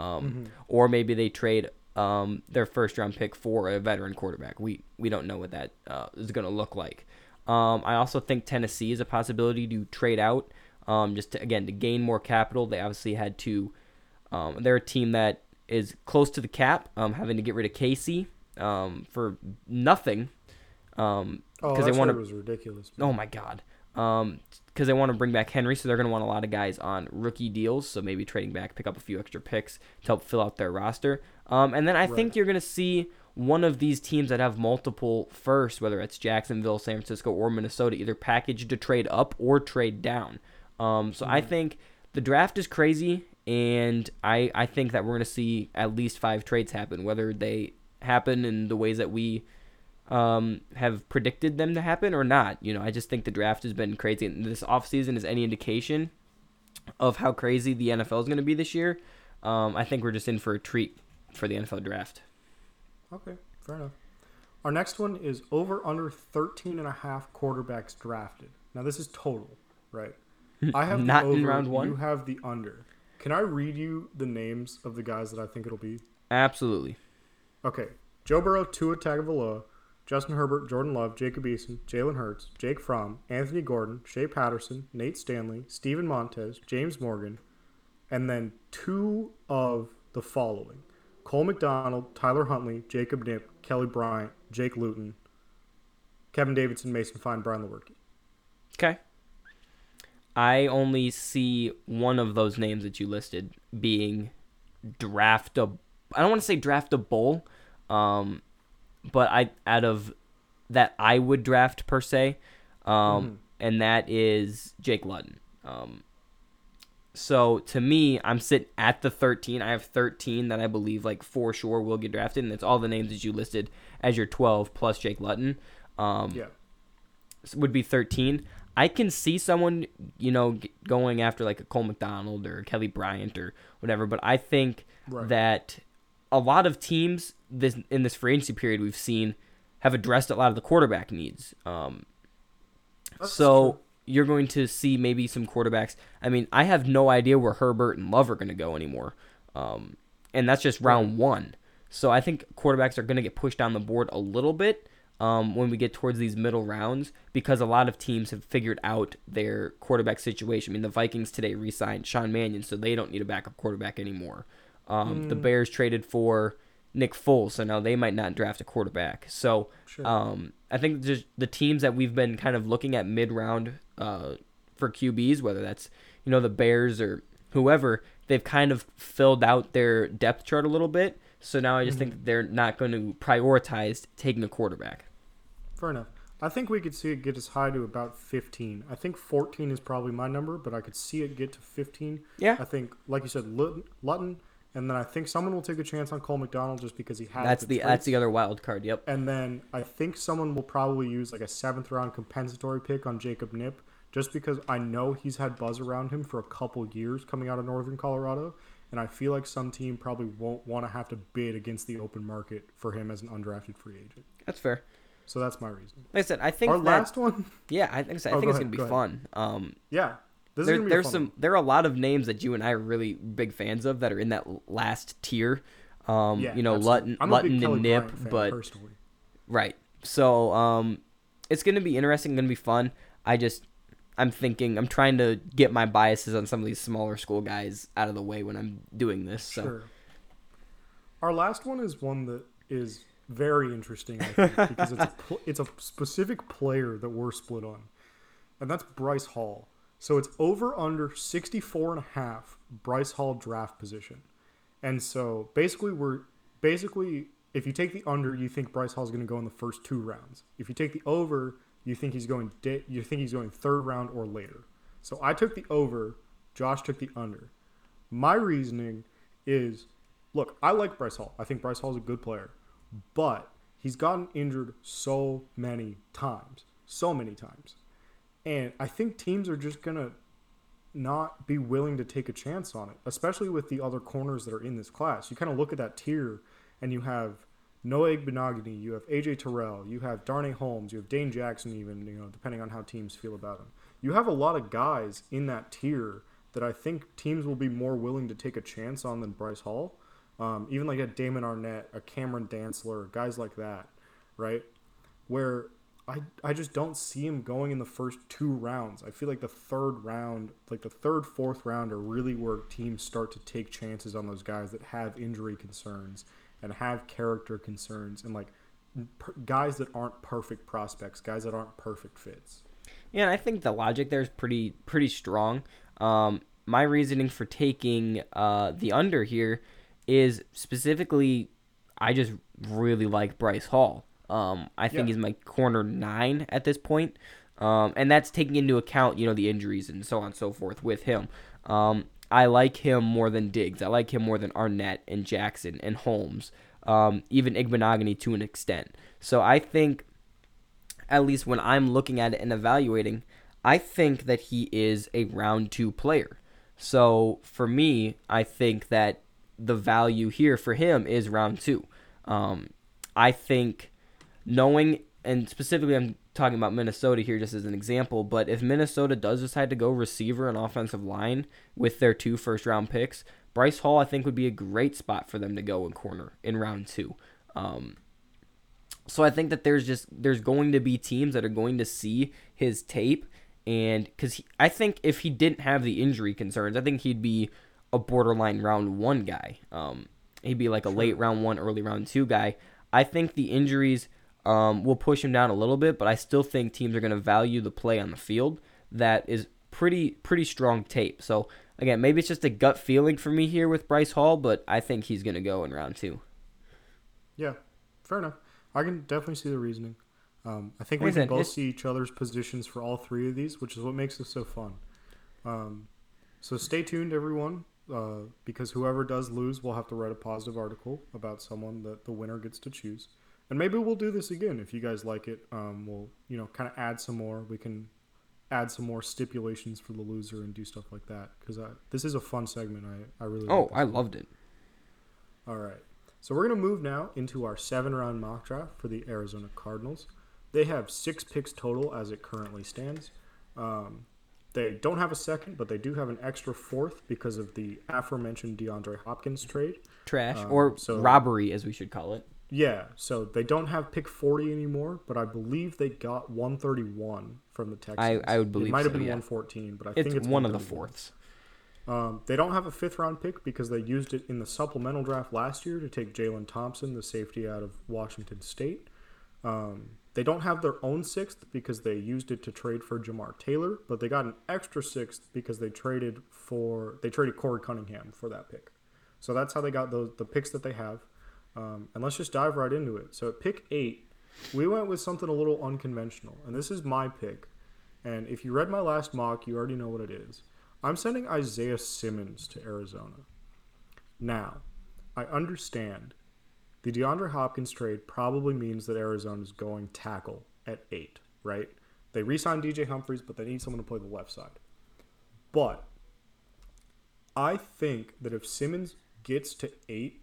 um, or maybe they trade um, their first round pick for a veteran quarterback. We we don't know what that uh, is going to look like. Um, I also think Tennessee is a possibility to trade out, um, just to, again to gain more capital. They obviously had to. Um, they're a team that is close to the cap, um, having to get rid of Casey um, for nothing. Um, Oh, because they want to. was ridiculous. Oh my god. Um, because they want to bring back Henry, so they're going to want a lot of guys on rookie deals. So maybe trading back, pick up a few extra picks to help fill out their roster. Um, and then I think you're going to see one of these teams that have multiple firsts, whether it's Jacksonville, San Francisco, or Minnesota, either package to trade up or trade down. Um, so I think the draft is crazy, and I I think that we're going to see at least five trades happen, whether they happen in the ways that we um, have predicted them to happen or not. You know, I just think the draft has been crazy. And this offseason is any indication of how crazy the NFL is going to be this year. Um, I think we're just in for a treat for the NFL draft. Okay, fair enough. Our next one is over under 13 and a half quarterbacks drafted. Now this is total, right? I have the Not in round one? You have the under. Can I read you the names of the guys that I think it'll be? Absolutely. Okay. Joe Burrow, Tua Tagovailoa, Justin Herbert, Jordan Love, Jacob Eason, Jalen Hurts, Jake Fromm, Anthony Gordon, Shea Patterson, Nate Stanley, Steven Montez, James Morgan, and then two of the following. Cole McDonald, Tyler Huntley, Jacob Knipp, Kelly Bryant, Jake Luton, Kevin Davidson, Mason Fine, Brian Lewerke. Okay. I only see one of those names that you listed being draftable. I don't want to say draftable, um, but I out of that I would draft per se, um, and that is Jake Luton. Um, so to me, I'm sitting at the 13. I have 13 that I believe like for sure will get drafted, and it's all the names that you listed as your 12 plus Jake Luton. Um, Yeah. would be 13. I can see someone, you know, going after like a Cole McDonald or Kelly Bryant or whatever, but I think Right. that a lot of teams this in this free agency period we've seen have addressed a lot of the quarterback needs. Um, so true. you're going to see maybe some quarterbacks. I mean, I have no idea where Herbert and Love are going to go anymore. Um, and that's just round one. So I think quarterbacks are going to get pushed down the board a little bit um, when we get towards these middle rounds because a lot of teams have figured out their quarterback situation. I mean, the Vikings today re-signed Sean Mannion, so they don't need a backup quarterback anymore. Um, The Bears traded for Nick Foles, so now they might not draft a quarterback. So Sure. um, I think just the teams that we've been kind of looking at mid-round uh, for QBs, whether that's you know the Bears or whoever, they've kind of filled out their depth chart a little bit. So now I just think that they're not going to prioritize taking a quarterback. Fair enough. I think we could see it get as high to about 15. I think 14 is probably my number, but I could see it get to 15. Yeah. I think, like you said, Lut- Luton, and then I think someone will take a chance on Cole McDonald just because he has That's the that's the other wild card. Yep. And then I think someone will probably use like a seventh round compensatory pick on Jacob Knipp, just because I know he's had buzz around him for a couple years coming out of Northern Colorado, and I feel like some team probably won't want to have to bid against the open market for him as an undrafted free agent. That's fair. So that's my reason. Like I said, I think Our that last one, yeah, I think so. I Oh, think it's ahead, gonna be go fun. Um, yeah, there, is gonna be there's some one. there are a lot of names that you and I are really big fans of that are in that last tier. Um, Yeah, you know, absolutely. Luton, Luton and Knipp, but personally, right. So um, it's gonna be interesting, gonna be fun. I just I'm thinking I'm trying to get my biases on some of these smaller school guys out of the way when I'm doing this. So sure. Our last one is one that is very interesting, I think, because it's a it's a specific player that we're split on, and that's Bryce Hall. So it's over under 64 and a half Bryce Hall draft position. And so basically we're basically if you take the under, you think Bryce Hall's going to go in the first two rounds. If you take the over, you think he's going you think he's going third round or later. So I took the over, Josh took the under. My reasoning is look, I like Bryce Hall. I think Bryce Hall is a good player, but he's gotten injured so many times. So many times. And I think teams are just going to not be willing to take a chance on it, especially with the other corners that are in this class. You kind of look at that tier and you have Noah Igbinoghene, you have AJ Terrell, you have Darnay Holmes, you have Dane Jackson, even, you know, depending on how teams feel about him. You have a lot of guys in that tier that I think teams will be more willing to take a chance on than Bryce Hall. Um, even like a Damon Arnette, a Cameron Dantzler, guys like that, right? Where I, I just don't see him going in the first two rounds. I feel like the third round, like the third, fourth round, are really where teams start to take chances on those guys that have injury concerns and have character concerns and like per, guys that aren't perfect prospects, guys that aren't perfect fits. Yeah, I think the logic there is pretty pretty strong. Um, my reasoning for taking uh, the under here is specifically, I just really like Bryce Hall. Um, I think Yeah. he's my corner nine at this point, um, and that's taking into account you know the injuries and so on and so forth with him. Um, I like him more than Diggs. I like him more than Arnette and Jackson and Holmes, um, even Igbinoghene to an extent. So I think at least when I'm looking at it and evaluating, I think that he is a round two player. So for me, I think that the value here for him is round two. Um, I think knowing, and specifically, I'm talking about Minnesota here just as an example, but if Minnesota does decide to go receiver and offensive line with their two first round picks, Bryce Hall, I think, would be a great spot for them to go in corner in round two. Um, so I think that there's just there's going to be teams that are going to see his tape, and because I think if he didn't have the injury concerns, I think he'd be a borderline round one guy. Um, he'd be like a late round one, early round two guy. I think the injuries um, will push him down a little bit, but I still think teams are going to value the play on the field. That is pretty pretty strong tape. So again, maybe it's just a gut feeling for me here with Bryce Hall, but I think he's going to go in round two. Yeah, fair enough. I can definitely see the reasoning. Um, I think we can both see each other's positions for all three of these, which is what makes this so fun. Um, so stay tuned, everyone, uh, because whoever does lose will have to write a positive article about someone that the winner gets to choose. And maybe we'll do this again if you guys like it. Um, we'll you know kind of add some more. We can add some more stipulations for the loser and do stuff like that because this is a fun segment. I I really Oh, like I one. loved it. All right. So we're going to move now into our seven round mock draft for the Arizona Cardinals. They have six picks total as it currently stands. Um, they don't have a second, but they do have an extra fourth because of the aforementioned DeAndre Hopkins trade. Trash Um, or so- robbery, as we should call it. Yeah, so they don't have pick 40 anymore, but I believe they got 131 from the Texans. I I would believe It might have so, been yeah. 114, but I It's, think it's one of the fourths. Um, they don't have a fifth round pick because they used it in the supplemental draft last year to take Jalen Thompson, the safety out of Washington State. Um, they don't have their own sixth because they used it to trade for Jamar Taylor, but they got an extra sixth because they traded for they traded Korey Cunningham for that pick. So that's how they got those the picks that they have. Um, and let's just dive right into it. So at pick eight, we went with something a little unconventional, and this is my pick. And if you read my last mock, you already know what it is. I'm sending Isaiah Simmons to Arizona. Now, I understand the DeAndre Hopkins trade probably means that Arizona is going tackle at eight, right? They re signed DJ Humphries, but they need someone to play the left side. But I think that if Simmons gets to eight,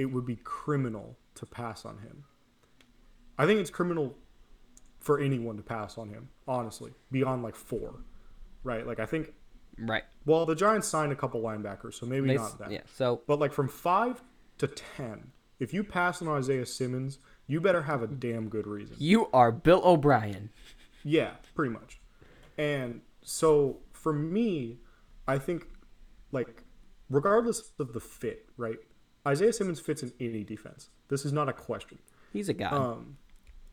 it would be criminal to pass on him. I think it's criminal for anyone to pass on him, honestly, beyond like four, right? Like, I think, Right. well, the Giants signed a couple linebackers, so maybe They not that. yeah. So But like from five to ten, if you pass on Isaiah Simmons, you better have a damn good reason. you are Bill O'Brien. Yeah, pretty much. And so for me, I think like regardless of the fit, right? Isaiah Simmons fits in any defense. This is not a question. He's a guy. Um,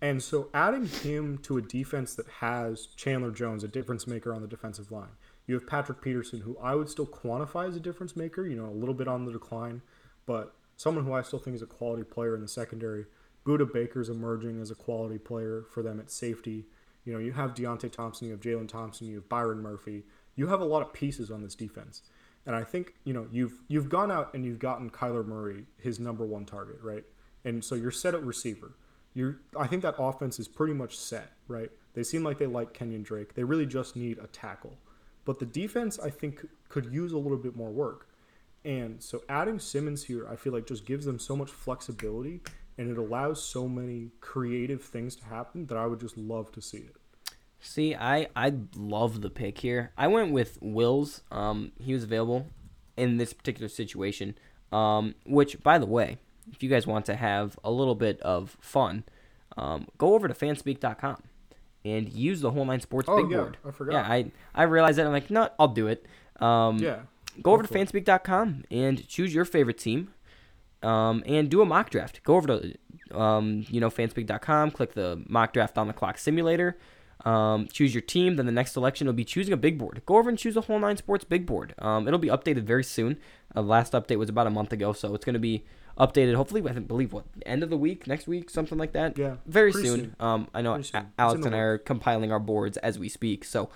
and so adding him to a defense that has Chandler Jones, a difference maker on the defensive line. You have Patrick Peterson, who I would still quantify as a difference maker, you know, a little bit on the decline, but someone who I still think is a quality player in the secondary. Budda Baker's emerging as a quality player for them at safety. You know, you have Deionte Thompson, you have Jalen Thompson, you have Byron Murphy. You have a lot of pieces on this defense. And I think, you know, you've you've gone out and you've gotten Kyler Murray his number one target, right? And so you're set at receiver. You're I think that offense is pretty much set, right? They seem like they like Kenyan Drake. They really just need a tackle. But the defense I think could use a little bit more work. And so adding Simmons here, I feel like just gives them so much flexibility and it allows so many creative things to happen that I would just love to see it. See, I I love the pick here. I went with Wills. Um, he was available in this particular situation. Um, which, by the way, if you guys want to have a little bit of fun, um, go over to fanspeak.com and use the whole nine sports Oh, big yeah, board. I forgot. Yeah, I I realized that. I'm like, no, I'll do it. Um, Yeah. go over to fanspeak.com and choose your favorite team um, and do a mock draft. Go over to um, you know fanspeak.com, click the mock draft on the clock simulator, um, choose your team. Then the next selection will be choosing a big board. Go over and choose a whole nine sports big board. Um, it'll be updated very soon. Uh, last update was about a month ago, so it's going to be updated. Hopefully, I believe what end of the week, next week, something like that. Yeah, very soon. soon. Um, I know soon. Alex and I are compiling our boards as we speak, so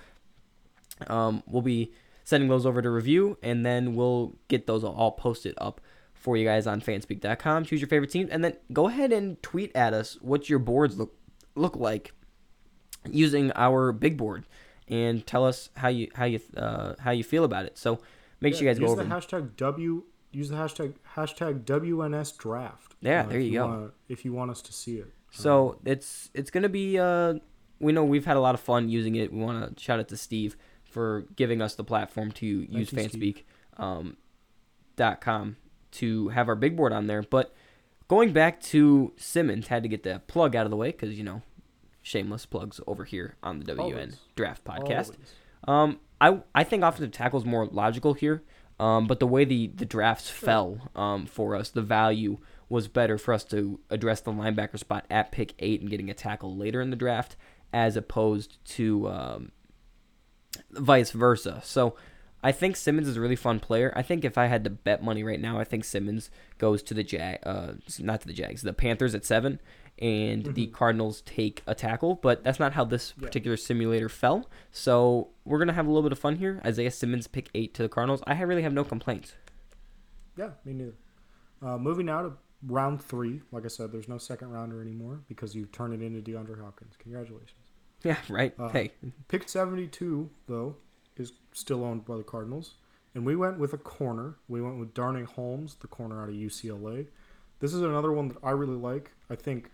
um, we'll be sending those over to review, and then we'll get those all posted up for you guys on fanspeak.com. Choose your favorite team, and then go ahead and tweet at us what your boards look look like using our big board, and tell us how you how you uh, how you feel about it. So make sure you Yeah, guys go use over. the hashtag W. Use the hashtag hashtag WNS draft. Yeah, uh, there you go. Wanna, if you want us to see it. So it's it's gonna be. Uh, we know we've had a lot of fun using it. We want to shout out to Steve for giving us the platform to use. Fanspeak um, dot com to have our big board on there. But going back to Simmons, had to get the plug out of the way because you know, shameless plugs over here on the WN Always. Draft Podcast. Um, I I think offensive tackle is more logical here. Um, but the way the the drafts fell um, for us, the value was better for us to address the linebacker spot at pick eight and getting a tackle later in the draft, as opposed to um, vice versa. So I think Simmons is a really fun player. I think if I had to bet money right now, I think Simmons goes to the Jag, uh, not to the Jags, the Panthers at seven, and the Cardinals take a tackle. But that's not how this Yeah. particular simulator fell. So we're gonna have a little bit of fun here. Isaiah Simmons pick eight to the Cardinals. I really have no complaints. Yeah, me neither. Uh, moving now to round three. Like I said, there's no second rounder anymore because you've turned it into DeAndre Hopkins. Congratulations. Yeah, right. Uh, hey, Pick 72, though, is still owned by the Cardinals. And we went with a corner. We went with Darnay Holmes, the corner out of UCLA. This is another one that I really like. I think,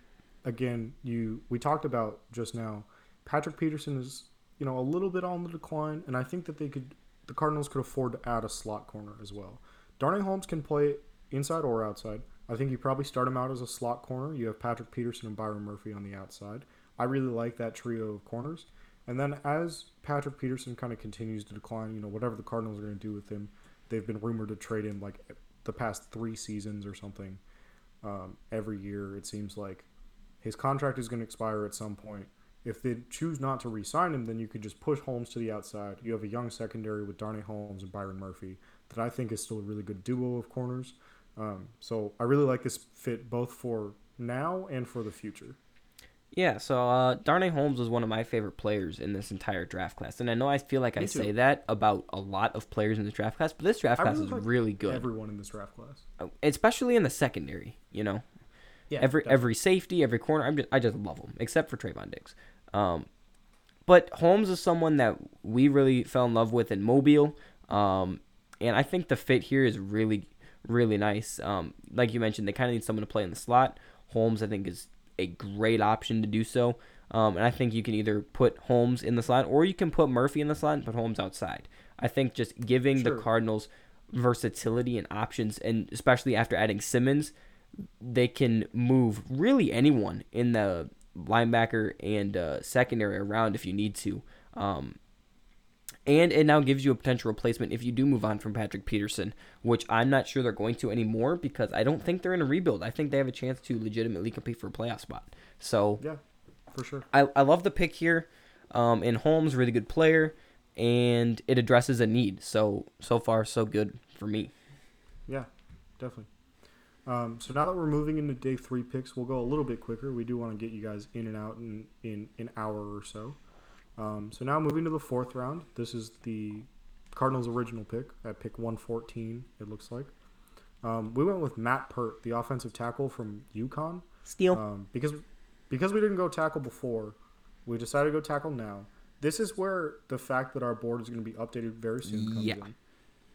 again, you we talked about just now. Patrick Peterson is you know, a little bit on the decline, and I think that they could, the Cardinals could afford to add a slot corner as well. Darnay Holmes can play inside or outside. I think you probably start him out as a slot corner. You have Patrick Peterson and Byron Murphy on the outside. I really like that trio of corners. And then as Patrick Peterson kind of continues to decline, you know, whatever the Cardinals are going to do with him, they've been rumored to trade him like the past three seasons or something. Um, every year, it seems like his contract is going to expire at some point. If they choose not to re-sign him, then you could just push Holmes to the outside. You have a young secondary with Darnay Holmes and Byron Murphy that I think is still a really good duo of corners. Um, so I really like this fit both for now and for the future. Yeah, so uh, Darnay Holmes was one of my favorite players in this entire draft class, and I know I feel like Me I too. say that about a lot of players in this draft class, but this draft I class really is like really good, Everyone in this draft class. Uh, especially in the secondary. You know, Yeah, every every safety, every corner. I'm just, I just love them, except for Trevon Diggs. Um, but Holmes is someone that we really fell in love with in Mobile, um, and I think the fit here is really really nice. Um, like you mentioned, they kind of need someone to play in the slot. Holmes, I think, is a great option to do so. Um, and I think you can either put Holmes in the slot or you can put Murphy in the slot and put Holmes outside. I think just giving Sure. the Cardinals versatility and options, and especially after adding Simmons, they can move really anyone in the linebacker and uh, secondary around if you need to. Um, and it now gives you a potential replacement if you do move on from Patrick Peterson, which I'm not sure they're going to anymore because I don't think they're in a rebuild. I think they have a chance to legitimately compete for a playoff spot. So Yeah, for sure. I, I love the pick here. Um, and Holmes, really good player, and it addresses a need. So so far so good for me. Yeah, definitely. Um, so now that we're moving into day three picks, we'll go a little bit quicker. We do want to get you guys in and out in in an hour or so. Um, so now moving to the fourth round. This is the Cardinals' original pick at pick 114. It looks like. Um, we went with Matt Peart, the offensive tackle from UConn. Steal. Um, because because we didn't go tackle before, we decided to go tackle now. This is where the fact that our board is going to be updated very soon comes Yeah. in.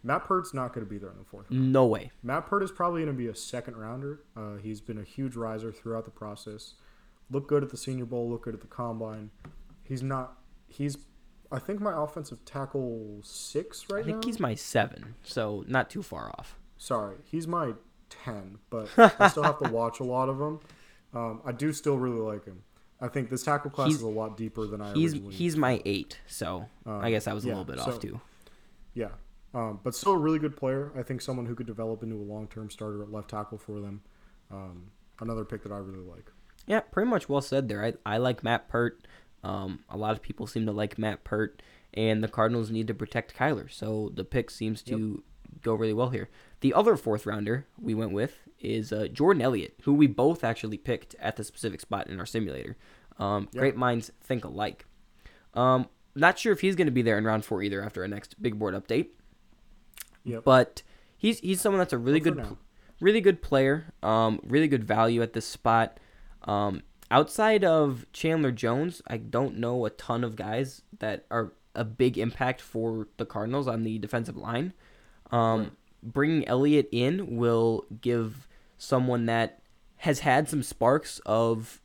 Matt Peart's not going to be there in the fourth round. no way. Matt Pert is probably going to be a second rounder. Uh, he's been a huge riser throughout the process. Looked good at the Senior Bowl. Looked good at the Combine. He's not. He's. I think my offensive tackle six right now. I think now. he's my seven, so not too far off. Sorry, he's my ten, but I still have to watch a lot of him. Um, I do still really like him. I think this tackle class He's- is a lot deeper than I He's originally. he's my eight, so Um, I guess I was a little bit so- off too. Yeah, um, but still a really good player. I think someone who could develop into a long-term starter at left tackle for them. Um, another pick that I really like. Yeah, pretty much well said there. I, I like Matt Peart. Um, a lot of people seem to like Matt Peart, and the Cardinals need to protect Kyler, so the pick seems to go really well here. The other fourth rounder we went with is uh, Jordan Elliott, who we both actually picked at the specific spot in our simulator. Um, Yeah. Great minds think alike. Um, not sure if he's going to be there in round four either after our next big board update. Yep. But he's he's someone that's a really good, really good player. Um, really good value at this spot. Um, outside of Chandler Jones, I don't know a ton of guys that are a big impact for the Cardinals on the defensive line. Um, Right. Bringing Elliott in will give someone that has had some sparks of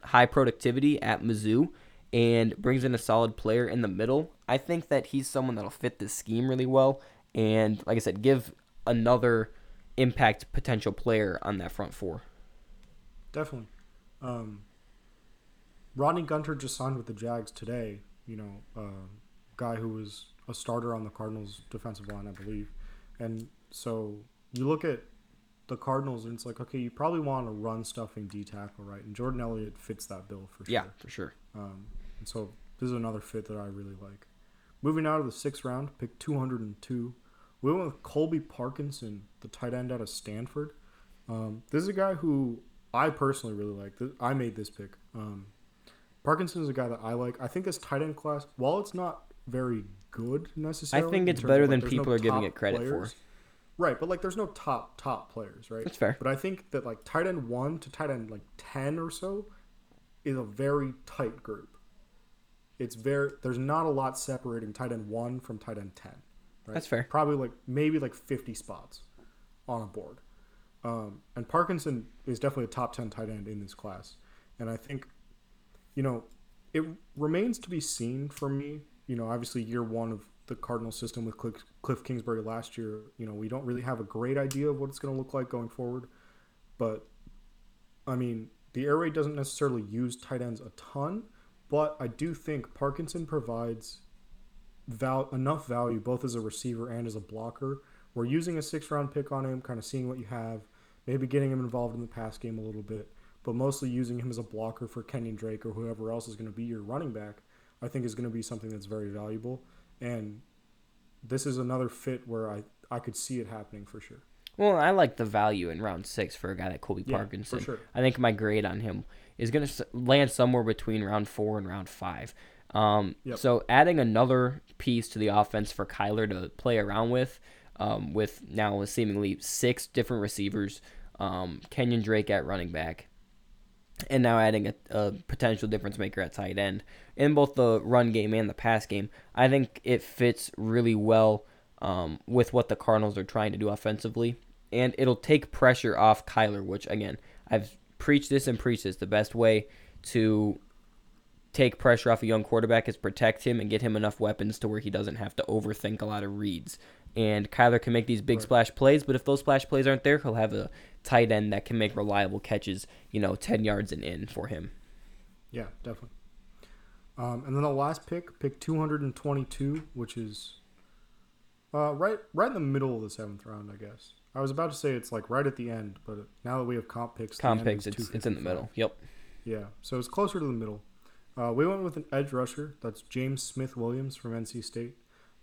high productivity at Mizzou and brings in a solid player in the middle. I think that he's someone that'll fit this scheme really well and like I said, give another impact potential player on that front four. Definitely. Um, Rodney Gunter just signed with the Jags today. You know, uh, guy who was a starter on the Cardinals defensive line, I believe. And so you look at the Cardinals, and it's like, okay, you probably want to run stuffing D tackle, right? And Jordan Elliott fits that bill for sure. Yeah, for sure. Um, and so this is another fit that I really like. Moving out of the sixth round, pick 202. We went with Colby Parkinson, the tight end out of Stanford. Um, this is a guy who I personally really like. I made this pick. Um, Parkinson is a guy that I like. I think this tight end class, while it's not very good necessarily, I think it's better of, than there's no people are giving it credit for. Right, but like there's no top top players, right? That's fair. But I think that like tight end one to tight end like ten or so is a very tight group. It's very there's not a lot separating tight end one from tight end ten. Right? That's fair. Probably like maybe like fifty spots on a board. Um, and Parkinson is definitely a top ten tight end in this class. And I think, you know, it remains to be seen for me. You know, obviously year one of the Cardinal system with Cliff, Cliff Kingsbury last year. You know, we don't really have a great idea of what it's going to look like going forward. But I mean, the air raid doesn't necessarily use tight ends a ton, but I do think Parkinson provides val- enough value both as a receiver and as a blocker. We're using a six round pick on him, kind of seeing what you have, maybe getting him involved in the pass game a little bit, but mostly using him as a blocker for Kenyan Drake or whoever else is going to be your running back. I think is going to be something that's very valuable, and this is another fit where I I could see it happening for sure. Well, I like the value in round six for a guy like Colby Yeah, Parkinson. for sure. I think my grade on him is going to land somewhere between round four and round five. Um, Yep. So adding another piece to the offense for Kyler to play around with, um, with now seemingly six different receivers, um, Kenyan Drake at running back, and now adding a, a potential difference maker at tight end in both the run game and the pass game. I think it fits really well um, with what the Cardinals are trying to do offensively, and it'll take pressure off Kyler. Which again, I've preached this and preached this. The best way to take pressure off a young quarterback is protect him and get him enough weapons to where he doesn't have to overthink a lot of reads. And Kyler can make these big Right. splash plays, but if those splash plays aren't there, he'll have a tight end that can make reliable catches, you know, 10 yards and in for him. Yeah, definitely. Um, and then the last pick, pick 222, which is uh, right right in the middle of the seventh round, I guess. I was about to say it's like right at the end, but now that we have comp picks, Comp picks, it's, it's in the middle. Yep. Yeah, so it's closer to the middle. Uh, we went with an edge rusher. That's James Smith Williams from NC State.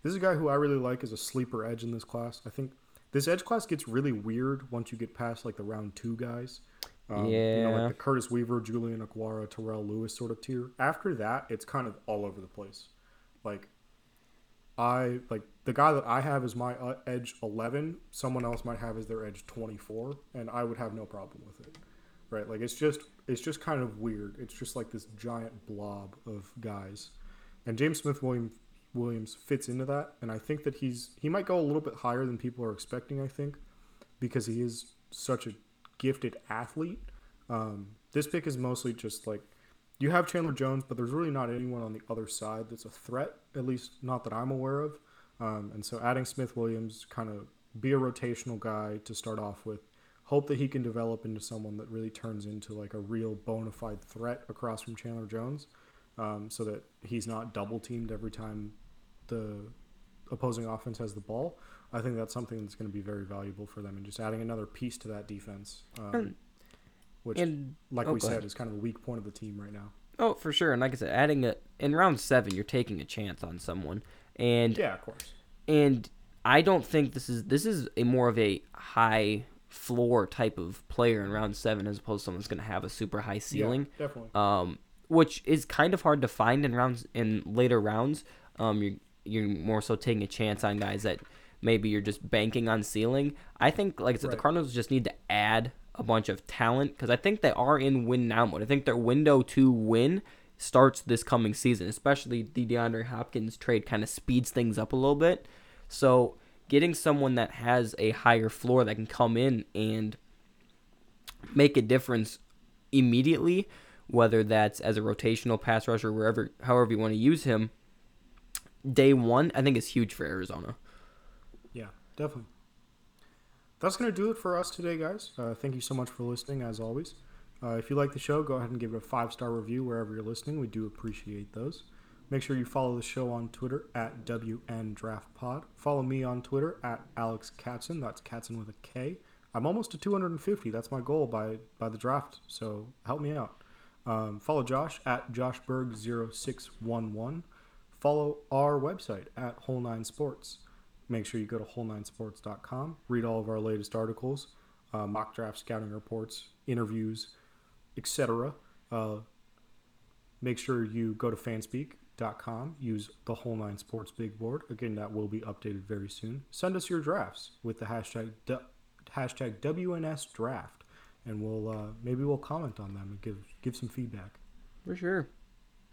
This is a guy who I really like as a sleeper edge in this class. I think this edge class gets really weird once you get past like the round two guys. Um, You know, Yeah. like the Curtis Weaver, Julian Okwara, Terrell Lewis sort of tier. After that, it's kind of all over the place. Like, I like the guy that I have is my uh, edge 11. Someone else might have as their edge 24, and I would have no problem with it right? Like it's just it's just kind of weird. It's just like this giant blob of guys, and James Smith Williams Williams fits into that, and I think that he's he might go a little bit higher than people are expecting. I think because he is such a gifted athlete. Um, this pick is mostly just like you have Chandler Jones, but there's really not anyone on the other side that's a threat, at least not that I'm aware of. Um, and so adding Smith Williams, kind of be a rotational guy to start off with. Hope that he can develop into someone that really turns into like a real bona fide threat across from Chandler Jones, um, so that he's not double teamed every time the opposing offense has the ball. I think that's something that's going to be very valuable for them, and just adding another piece to that defense, um, And- which, And like oh, we said, ahead. is kind of a weak point of the team right now. oh, for sure. And like I said, adding a in round seven, you're taking a chance on someone, and Yeah, of course. and I don't think this is this is a more of a high floor type of player in round seven as opposed to someone that's going to have a super high ceiling. Yeah, definitely. um, which is kind of hard to find in rounds in later rounds. Um, you're you're more so taking a chance on guys that maybe you're just banking on ceiling. I think, like I said, the Right. Cardinals just need to add a bunch of talent because I think they are in win now mode. I think their window to win starts this coming season, especially the DeAndre Hopkins trade kind of speeds things up a little bit. So getting someone that has a higher floor that can come in and make a difference immediately, whether that's as a rotational pass rusher, wherever, however you want to use him, day one, I think is huge for Arizona. Yeah, definitely. That's going to do it for us today, guys. Uh, thank you so much for listening, as always. Uh, if you like the show, go ahead and give it a five star review wherever you're listening. We do appreciate those. Make sure you follow the show on Twitter at WNDraftPod. Follow me on Twitter at Alex Katson. That's Katson with a K. I'm almost to 250. That's my goal by by the draft. So help me out. Um, follow Josh at JoshBerg0611. Follow our website at Whole Nine Sports. Make sure you go to whole9sports.com, read all of our latest articles, uh, mock draft scouting reports, interviews, etc. Uh, make sure you go to fanspeak.com, use the Whole Nine Sports big board. Again, that will be updated very soon. Send us your drafts with the hashtag hashtag WNS draft, and we'll uh, maybe we'll comment on them and give give some feedback. For sure.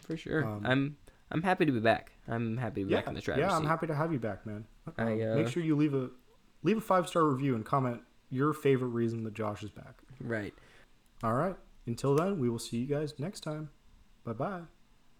For sure. Um, I'm I'm happy to be back. I'm happy to be Yeah, back in the driver's yeah, I'm seat. happy to have you back, man. I, Um, uh, make sure you leave a leave a five star review and comment your favorite reason that Josh is back. Right. All right. Until then, we will see you guys next time. Bye bye.